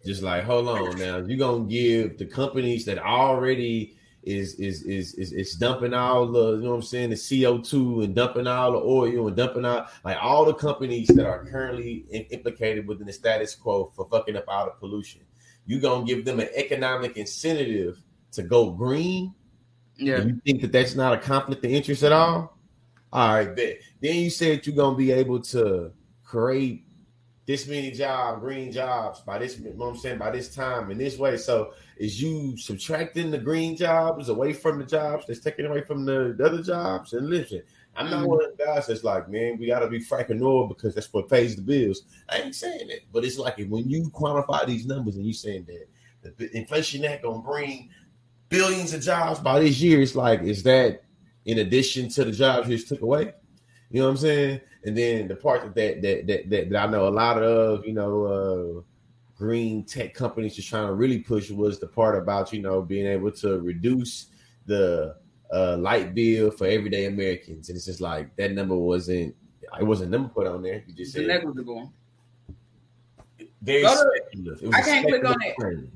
Just like, hold on now, you're gonna give the companies that already is is is is is dumping all the you know what I'm saying the CO2 and dumping all the oil and dumping out like all the companies that are currently in, implicated within the status quo for fucking up all the pollution. You gonna give them an economic incentive to go green? Yeah. You think that that's not a conflict of interest at all? All right, bet. Then you said you're gonna be able to create this many job, green jobs by this, you know what I'm saying, by this time in this way. So is you subtracting the green jobs away from the jobs that's taken away from the, the other jobs? And listen, I'm not Mhm. one of the guys that's like, man, we gotta be fracking oil because that's what pays the bills. I ain't saying that, but it's like when you quantify these numbers and you saying that the inflation act gonna bring billions of jobs by this year, it's like, is that in addition to the jobs you just took away? You know what I'm saying? And then the part that that that that, that, I know a lot of, you know, uh green tech companies just trying to really push was the part about, you know, being able to reduce the uh light bill for everyday Americans. And it's just like that number wasn't it wasn't a number put on there. You just said negligible. very Go to- speculative. It was I can't click on it.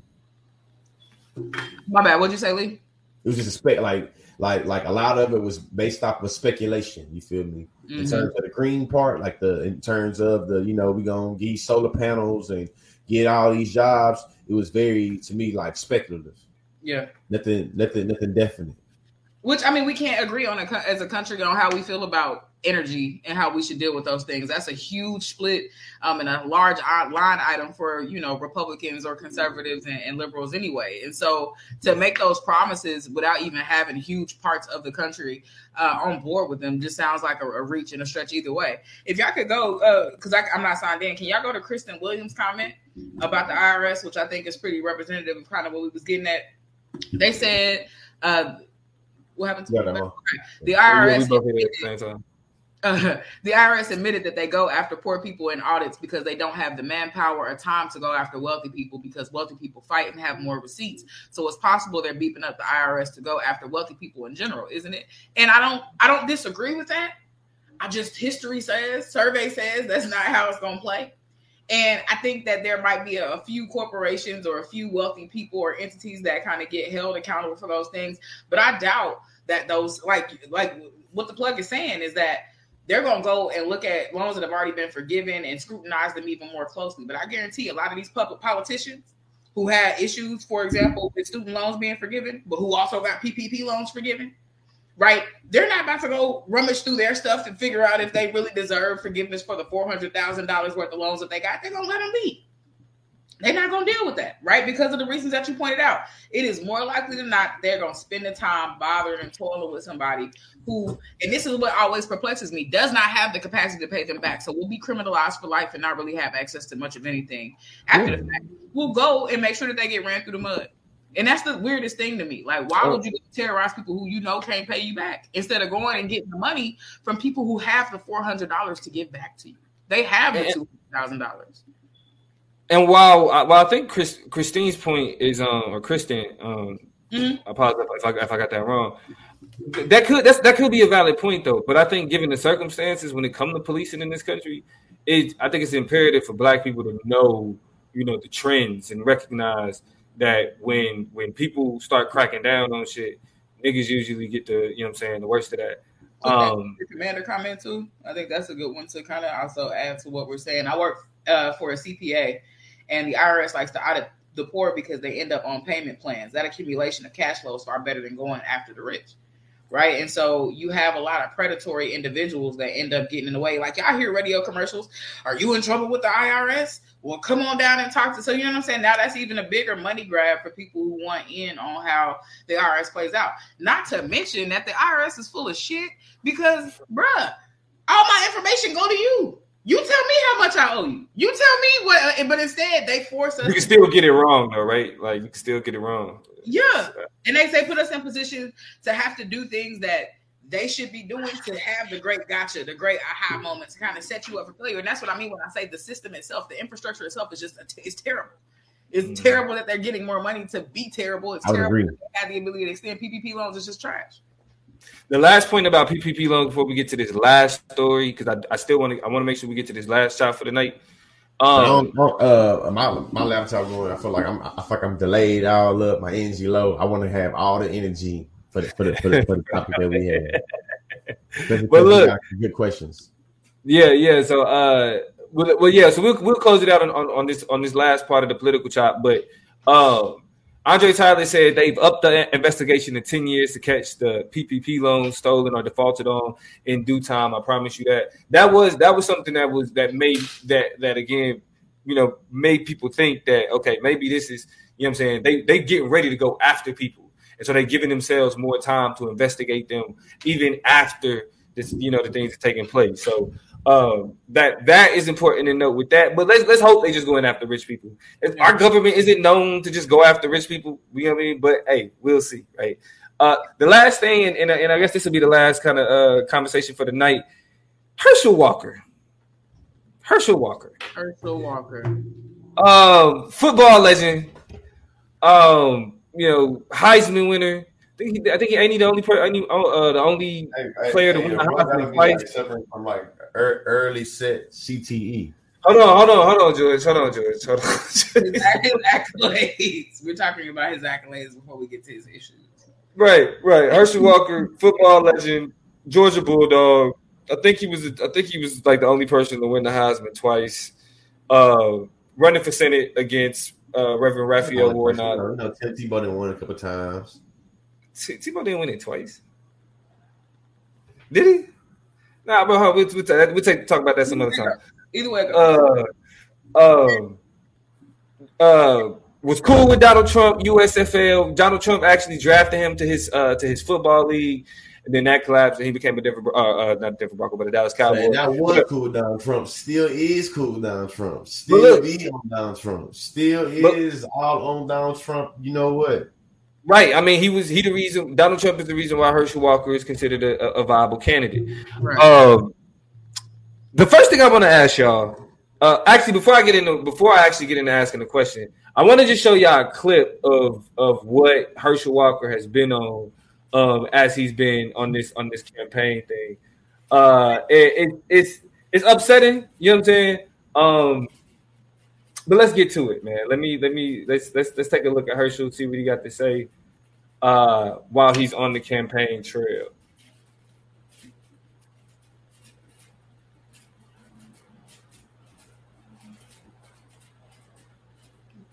My bad. What'd you say, Lee? It was just a spec like like like a lot of it was based off of speculation. You feel me? In Mhm. terms of the green part, like the in terms of the you know we gonna get solar panels and get all these jobs. It was very to me like speculative. Yeah. Nothing nothing nothing definite. Which I mean, we can't agree on a, as a country on how we feel about energy and how we should deal with those things. That's a huge split um, and a large line item for you know Republicans or conservatives and, and liberals anyway. And so to make those promises without even having huge parts of the country uh, on board with them just sounds like a, a reach and a stretch either way. If y'all could go, because I I'm not signed in, can y'all go to Kristen Williams' comment about the IRS, which I think is pretty representative of kind of what we was getting at. They said. Uh, what happened to Yeah, me? that one. The Yeah, IRS both uh, the IRS admitted that they go after poor people in audits because they don't have the manpower or time to go after wealthy people because wealthy people fight and have more receipts. So it's possible they're beeping up the IRS to go after wealthy people in general, isn't it? And I don't I don't disagree with that. I just history says, survey says that's not how it's gonna play. And I think that there might be a, a few corporations or a few wealthy people or entities that kind of get held accountable for those things. But I doubt that those like like what the plug is saying is that they're gonna go and look at loans that have already been forgiven and scrutinize them even more closely. But I guarantee a lot of these public politicians who had issues, for example, with student loans being forgiven, but who also got PPP loans forgiven, right? They're not about to go rummage through their stuff and figure out if they really deserve forgiveness for the four hundred thousand dollars worth of loans that they got. They're gonna let them be. They're not gonna deal with that, right? Because of the reasons that you pointed out. It is more likely than not they're gonna spend the time bothering and toiling with somebody who, and this is what always perplexes me, does not have the capacity to pay them back. So we'll be criminalized for life and not really have access to much of anything after the fact. We'll go and make sure that they get ran through the mud. And that's the weirdest thing to me. Like, why would you terrorize people who you know can't pay you back instead of going and getting the money from people who have the four hundred dollars to give back to you? They have the And- two thousand dollars. And while I, while I think Chris, Christine's point is um or Kristen um Mhm. I apologize if I, if I got that wrong. That could that's that could be a valid point though, but I think given the circumstances when it comes to policing in this country, it I think it's imperative for Black people to know you know the trends and recognize that when when people start cracking down on shit, niggas usually get the you know what I'm saying the worst of that. Um, the commander comment too. I think that's a good one to kind of also add to what we're saying. I work uh, for a CPA, and the IRS likes to audit the poor because they end up on payment plans. That accumulation of cash flow is far better than going after the rich. right? And so you have a lot of predatory individuals that end up getting in the way. Like y'all hear radio commercials. Are you in trouble with the IRS? Well, come on down and talk to. So you know what I'm saying. Now that's even a bigger money grab for people who want in on how the IRS plays out. Not to mention that the IRS is full of shit because, bruh, all my information go to you. You tell me how much I owe you. You tell me what, uh, but instead they force us. You can still get it wrong though, right? Like you can still get it wrong. Yeah, and they say put us in position to have to do things that they should be doing to have the great gotcha, the great aha moment to kind of set you up for failure. And that's what I mean when I say the system itself, the infrastructure itself is just it's terrible. It's mm-hmm. terrible that they're getting more money to be terrible. It's terrible that they have the ability to extend PPP loans. It's just trash the last point about PPP loan before we get to this last story, because I, I still want to I want to make sure we get to this last shot for the night. Um, uh, my my laptop going. I feel like I'm I feel like I'm delayed all up. My energy low. I want to have all the energy for the for the for the, for the topic that we have. But look, good questions. Yeah, yeah. So, uh, well, well, yeah. So we'll we'll close it out on, on, on this on this last part of the political chop. But um, Andre Tyler said they've upped the investigation to 10 years to catch the PPP loans stolen or defaulted on in due time. I promise you that. That was that was something that was that made that that again, you know, made people think that okay, maybe this is, you know I'm saying? They they getting ready to go after people. And so they're giving themselves more time to investigate them even after this, you know, the things are taking place. So um, that that is important to note with that. But let's let's hope they just going after rich people. Our government isn't known to just go after rich people. You know what I mean? But hey, we'll see, right? Uh, the last thing, and, and, and I guess this will be the last kind of uh, conversation for the night. Herschel Walker. Herschel Walker. Herschel Walker. Um, football legend. Um, you know, Heisman winner think he, I think he ain't the only player, only, uh, the only hey, player hey, to win the Heisman twice. Suffering from like early set CTE. Hold on, hold on, hold on, George. Hold on, George. Hold on. his accolades. We're talking about his accolades before we get to his issues. Right, right. Herschel Walker, football legend, Georgia Bulldog. I think he was. I think he was like the only person to win the Heisman twice. Uh, running for Senate against uh, Reverend Raphael Warnock. You know, Tim Tebow didn't win a couple times. T- Tebow didn't win it twice. Did he? Nah, but we'll, we'll, we'll, we'll take talk about that some other time. Either way, uh, um, uh, was cool with Donald Trump, USFL. Donald Trump actually drafted him to his uh to his football league, and then that collapsed, and he became a different, uh, uh not Denver Bronco, but a Dallas Cowboy. Man, that was cool Donald Trump. Still is cool Donald Trump. Still look, is on Donald Trump. Still is but, all on Donald Trump. You know what? Right. I mean, he was he the reason Donald Trump is the reason why Herschel Walker is considered a, a viable candidate. Right. Um, the first thing I want to ask y'all, uh, actually, before I get into before I actually get into asking the question, I want to just show y'all a clip of of what Herschel Walker has been on um, as he's been on this on this campaign thing. Uh, it, it, it's it's upsetting. You know what I'm saying? Um, but let's get to it, man. Let me let me let's let's let's take a look at Herschel, see what he got to say uh, while he's on the campaign trail.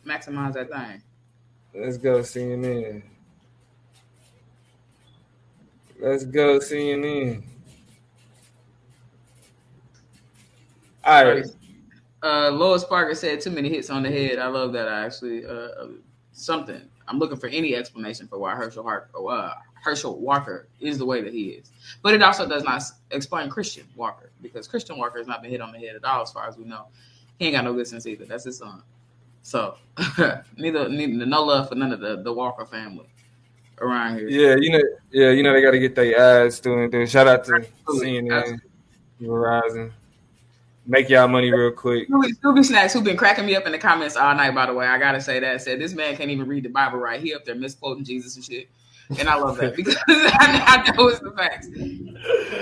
Maximize that thing. Let's go CNN. Let's go CNN. All right. Uh, Lois Parker said too many hits on the head. I love that. I actually, uh, uh, something. I'm looking for any explanation for why Herschel Hart, uh, Herschel Walker is the way that he is. But it also does not explain Christian Walker because Christian Walker has not been hit on the head at all, as far as we know. He ain't got no good sense either. That's his son. So neither, neither no love for none of the, the Walker family around here. Yeah, you know, yeah, you know they got to get their doing. Things. Shout out to CNN, Verizon make y'all money real quick. Scooby Snacks, who been cracking me up in the comments all night, by the way. I gotta say that. Said this man can't even read the Bible right. He up there misquoting Jesus and shit. And I love that because I, I know it's the facts.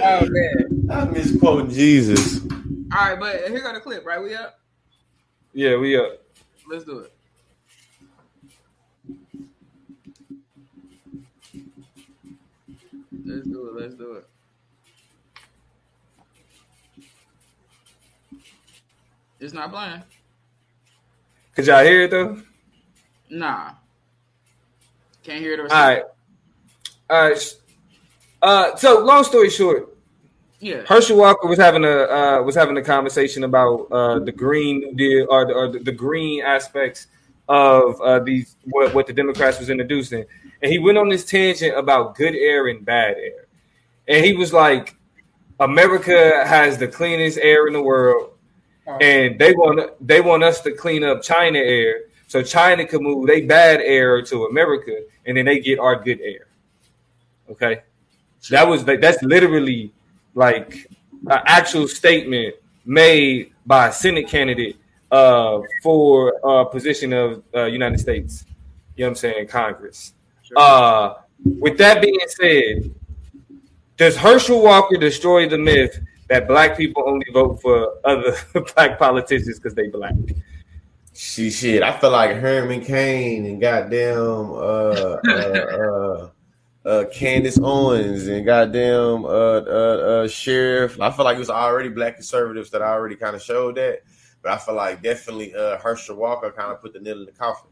Oh man. I'm misquoting Jesus. All right, but here go the clip, right? We up? Yeah, we up. Let's do it. Let's do it. Let's do it. It's not playing. Could y'all hear it though? Nah. Can't hear it. All right. All right. Uh, so long story short, Yeah. Herschel Walker was having a uh, was having a conversation about uh, the green deal or, the, or the, the green aspects of uh, these what, what the Democrats was introducing, and he went on this tangent about good air and bad air, and he was like, "America has the cleanest air in the world, and they want they want us to clean up China air, so China can move they bad air to America, and then they get our good air." Okay, that was that's literally like an actual statement made by a Senate candidate uh, for a position of uh, United States. You know what I'm saying? Congress. Uh, with that being said, does Herschel Walker destroy the myth that black people only vote for other black politicians because they black? She shit. I feel like Herman Cain and goddamn uh uh uh, uh Candace Owens and goddamn uh, uh uh Sheriff. I feel like it was already black conservatives that already kind of showed that, but I feel like definitely uh Herschel Walker kind of put the nail in the coffin.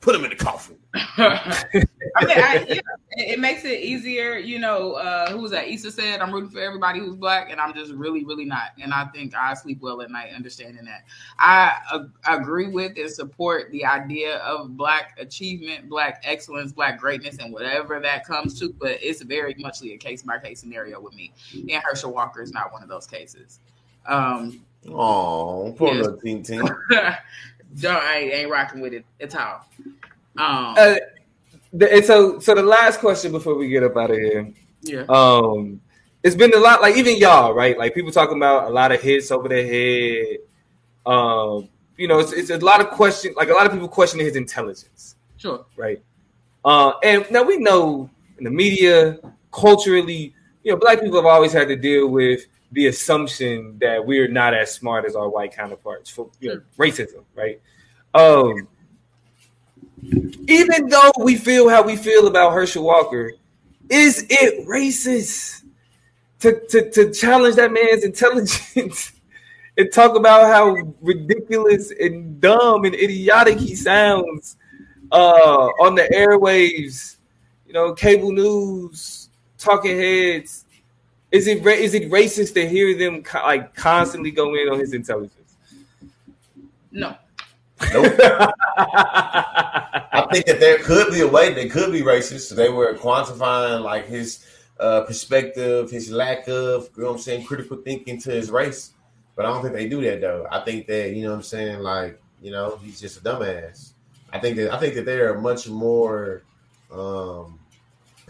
Put him in the coffin. I mean, I, yeah, it, it makes it easier. You know, uh, who was that? Issa said, "I'm rooting for everybody who's black," and I'm just really, really not. And I think I sleep well at night understanding that. I uh, agree with and support the idea of black achievement, black excellence, black greatness, and whatever that comes to. But it's very muchly a case by case scenario with me. And Herschel Walker is not one of those cases. Um, Oh, poor Yes. little teen teen. don't I ain't, ain't rocking with it at all. Um, Uh, the, and so, so the last question before we get up out of here, yeah. um, it's been a lot. Like even y'all, right? Like people talking about a lot of hits over their head. Um, you know, it's, it's a lot of question. Like a lot of people questioning his intelligence. Sure. right? Uh, and now we know in the media, culturally, you know, black people have always had to deal with the assumption that we're not as smart as our white counterparts for you know, racism, right? Um, even though we feel how we feel about Herschel Walker, is it racist to, to, to challenge that man's intelligence and talk about how ridiculous and dumb and idiotic he sounds uh, on the airwaves, you know, cable news, talking heads. Is it is it racist to hear them co- like constantly go in on his intelligence? No. Nope. I think that there could be a way they could be racist. They were quantifying like his uh, perspective, his lack of, you know what I'm saying, critical thinking to his race. But I don't think they do that though. I think that, you know what I'm saying, like, you know, he's just a dumbass. I think that I think that they are much more um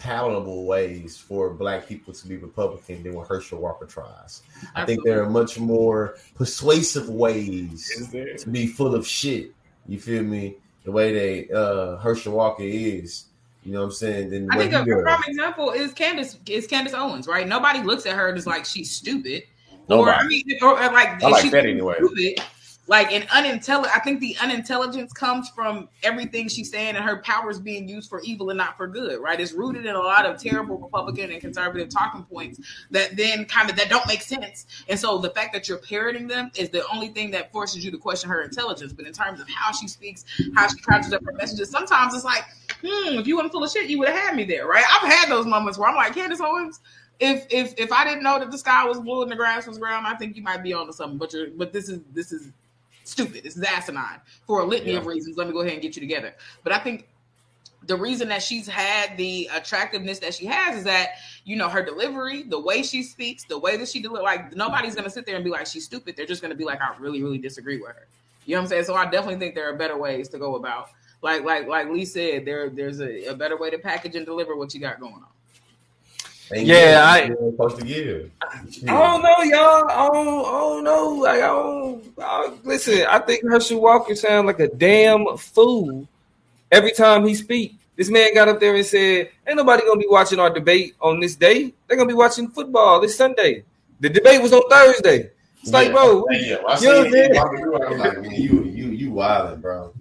palatable ways for black people to be Republican than what Herschel Walker tries. I think there are much more persuasive ways to be full of shit. You feel me? The way they uh Herschel Walker is, you know what I'm saying? Then the I think a prime example is Candace is Candace Owens, right? Nobody looks at her and is like she's stupid. Or I mean, or, or like I like she's that anyway. Stupid, like an unintelligent. I think the unintelligence comes from everything she's saying and her powers being used for evil and not for good, right? It's rooted in a lot of terrible Republican and conservative talking points that then kind of that don't make sense. And so the fact that you're parroting them is the only thing that forces you to question her intelligence. But in terms of how she speaks, how she crafts up her messages, sometimes it's like, hmm, if you weren't full of shit, you would have had me there, right? I've had those moments where I'm like, Candace Owens, if if if I didn't know that the sky was blue and the grass was brown, I think you might be on to something. But you're but this is this is stupid. This is asinine for a litany of reasons. Let me go ahead and get you together. But I think the reason that she's had the attractiveness that she has is that you know her delivery, the way she speaks, the way that she deliver. Like nobody's gonna sit there and be like she's stupid. They're just gonna be like I really really disagree with her. You know what I'm saying? So I definitely think there are better ways to go about. Like like like Lee said, there there's a, a better way to package and deliver what you got going on. Yeah, I- supposed to give. I don't know, y'all. I don't, I don't know. Like, I don't. I, listen, I think Herschel Walker sounds like a damn fool every time he speak. This man got up there and said, "Ain't nobody gonna be watching our debate on this day. They're gonna be watching football this Sunday. The debate was on Thursday. It's like, bro, Yeah, I You see know it. what I'm Walking through it, I'm like, man, you you you wildin', bro.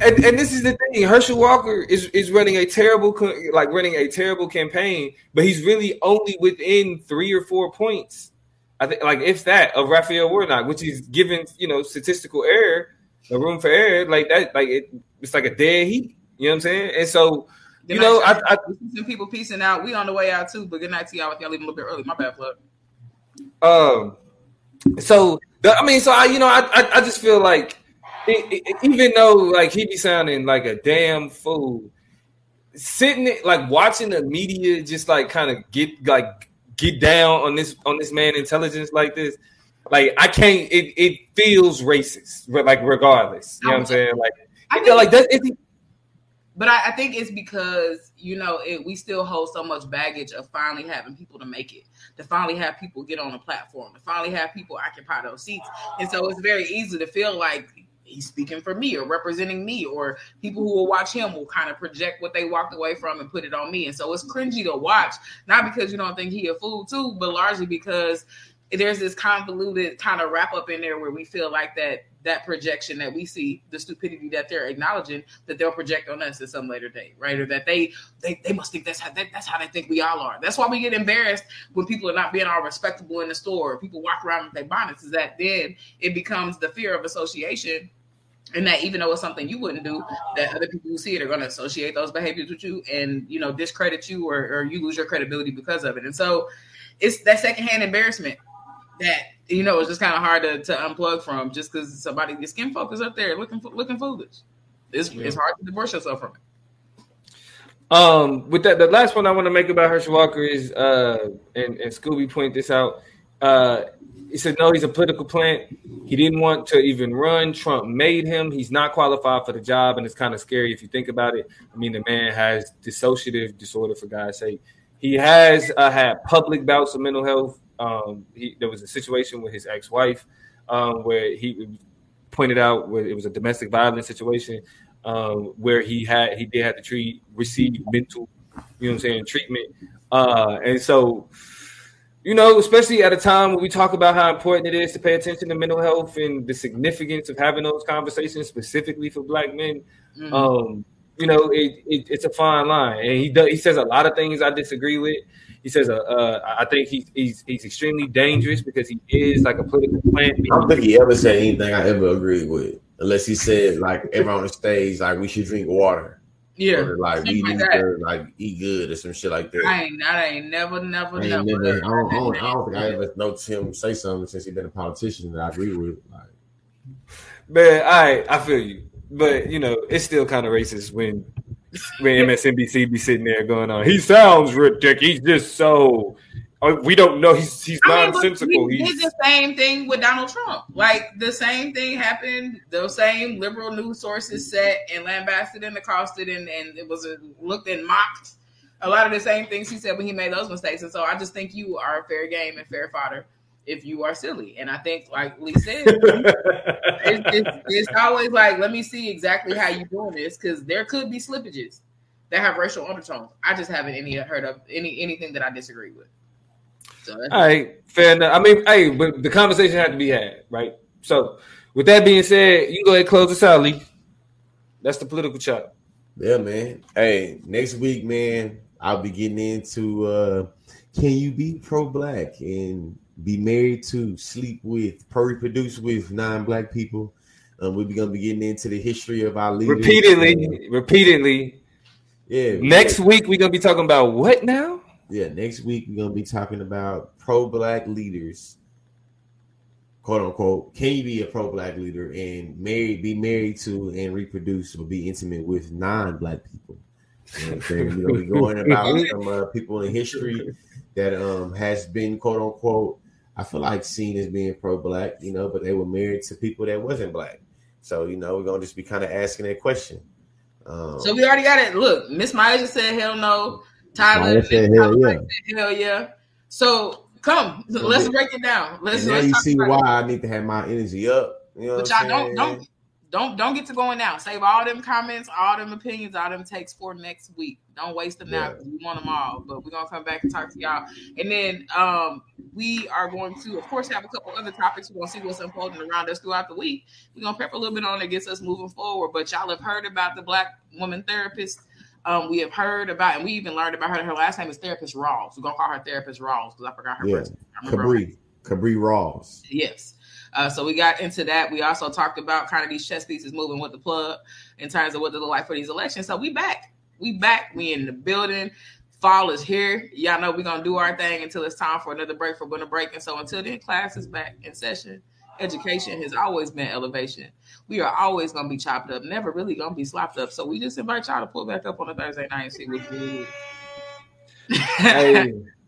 And, and this is the thing. Herschel Walker is, is running a terrible, like running a terrible campaign, but he's really only within three or four points. I think, like if that, of Raphael Warnock, which is given you know statistical error, the room for error, like that, like it, it's like a dead heat. You know what I'm saying? And so, Good you know, I. I some people piecing out. We on the way out too, but good night to y'all. If y'all leaving a little bit early, my bad, plug. Um, so the, I mean, so I, you know, I, I, I just feel like it, it- even though like he be sounding like a damn fool, sitting it like watching the media just like kind of get like get down on this on this man intelligence like this. Like I can't. It, it feels racist. Like regardless, you know what I'm saying. Like I feel like that. Is, But I, I think it's because you know it, we still hold so much baggage of finally having people to make it, to finally have people get on a platform, to finally have people occupy those seats, and so it's very easy to feel like he's speaking for me or representing me, or people who will watch him will kind of project what they walked away from and put it on me, and so it's cringy to watch, not because you don't think he a fool too, but largely because there's this convoluted kind of wrap up in there where we feel like that that projection that we see the stupidity that they're acknowledging that they'll project on us at some later date right? Or that they they, they must think that's how that, that's how they think we all are. That's why we get embarrassed when people are not being all respectable in the store. People walk around with their bonnets. Is that then it becomes the fear of association? And that even though it's something you wouldn't do that other people who see it are going to associate those behaviors with you and you know discredit you or, or you lose your credibility because of it. And so it's that secondhand embarrassment that you know it's just kind of hard to, to unplug from just because somebody your skin folk is up there looking looking foolish. It's it's hard to divorce yourself from it. Um, with that, the last one I want to make about Herschel Walker is, uh, and, and Scooby point this out. Uh, he said, no, he's a political plant. He didn't want to even run. Trump made him. He's not qualified for the job, and it's kind of scary if you think about it. I mean, the man has dissociative disorder, for God's sake. He has uh, had public bouts of mental health. Um, he, there was a situation with his ex-wife um, where he pointed out where it was a domestic violence situation um, where he had he did have to treat receive mental, you know what I'm saying, treatment. Uh, and so, you know, especially at a time when we talk about how important it is to pay attention to mental health and the significance of having those conversations specifically for black men. Mhm. Um, you know, it, it, it's a fine line, and he does. He says a lot of things I disagree with. He says, uh, uh, I think he's, he's he's extremely dangerous because he is like a political plant. I don't think he ever said anything I ever agreed with, unless he said like everyone on the stage like we should drink water yeah, or like we something need like to like eat good or some shit like that. I ain't I ain't never never I, ain't never. never, I, don't, I, don't, I don't think I ever noticed him say something since he been a politician that I agree with. Like, Man, I I feel you, but you know it's still kind of racist when when MSNBC be sitting there going on. He sounds ridiculous. He's just so. uh, We don't know. He's he's I mean, nonsensical. we did He's the same thing with Donald Trump. Like the same thing happened. Those same liberal news sources set and lambasted and accosted and, and it was uh, looked and mocked. A lot of the same things he said when he made those mistakes. And so I just think you are a fair game and fair fodder if you are silly. And I think, like Lee said, it's, it's, it's always like, let me see exactly how you're doing this because there could be slippages that have racial undertones. I just haven't any heard of any anything that I disagree with. So that's all right. Fair enough. I mean, hey, but the conversation had to be had, right? So, with that being said, you go ahead and close this out, Lee. That's the political chop. yeah, man. Hey, next week, man, I'll be getting into uh can you be pro black and be married to, sleep with, pro-reproduce with non-black people? Um, we're gonna be getting into the history of our leaders. Uh, Repeatedly, repeatedly. yeah. Next week we're gonna be talking about what now? Yeah, next week we're gonna be talking about pro-black leaders, quote unquote. Can you be a pro-black leader and marry, be married to, and reproduce or be intimate with non-black people? You know what I'm saying? We're going about some uh, people in history that um has been quote unquote. I feel like seen as being pro-black, you know, but they were married to people that wasn't black. So you know, we're gonna just be kind of asking that question. Um, So we already got it. Look, Miss Myers just said hell no. Tyler said hell yeah. said hell yeah. So come, let's break it down. Let's, and now you see why. I need to have my energy up. You know, But what y'all I'm don't saying? don't don't don't get to going now. Save all them comments, all them opinions, all them takes for next week. Don't waste them now Yeah. because we want them all. But we're gonna come back and talk to y'all. And then um we are going to, of course, have a couple other topics. We're gonna see what's unfolding around us throughout the week. We're gonna prep a little bit on it, gets us moving forward. But y'all have heard about the black woman therapist. Um, we have heard about, and we even learned about her. Her last name is Therapist Rawls. We're gonna call her Therapist Rawls because I forgot her Yeah. first name. I remember her Cabri, Cabri Rawls. Yes. Uh, so we got into that. We also talked about kind of these chess pieces moving with the plug in terms of what they look like for these elections. So we back. We back. We in the building. Fall is here. Y'all know we're gonna do our thing until it's time for another break for winter break. And so until then, class is back in session. Education has always been elevation. We are always gonna be chopped up, never really gonna be slopped up. So we just invite y'all to pull back up on a Thursday night and see what we do. hey,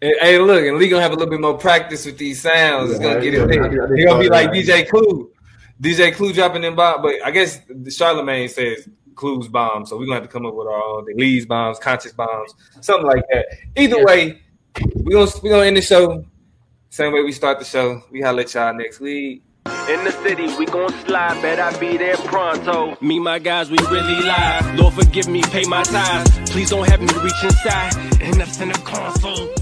hey, hey, look, and Lee gonna have a little bit more practice with these sounds. It's gonna get it there. He gonna be like DJ Clue, DJ Clue dropping them bombs. But I guess the Charlamagne says Clues bombs, so we're gonna have to come up with our own the Lee's bombs, conscious bombs, something like that. Either way, we gonna we gonna end the show same way we start the show. We holla at y'all next week. In the city, we gon' slide, bet I be there pronto. Me, my guys, we really live. Lord, forgive me, pay my tithes. Please don't have me reach inside. And that's in the console.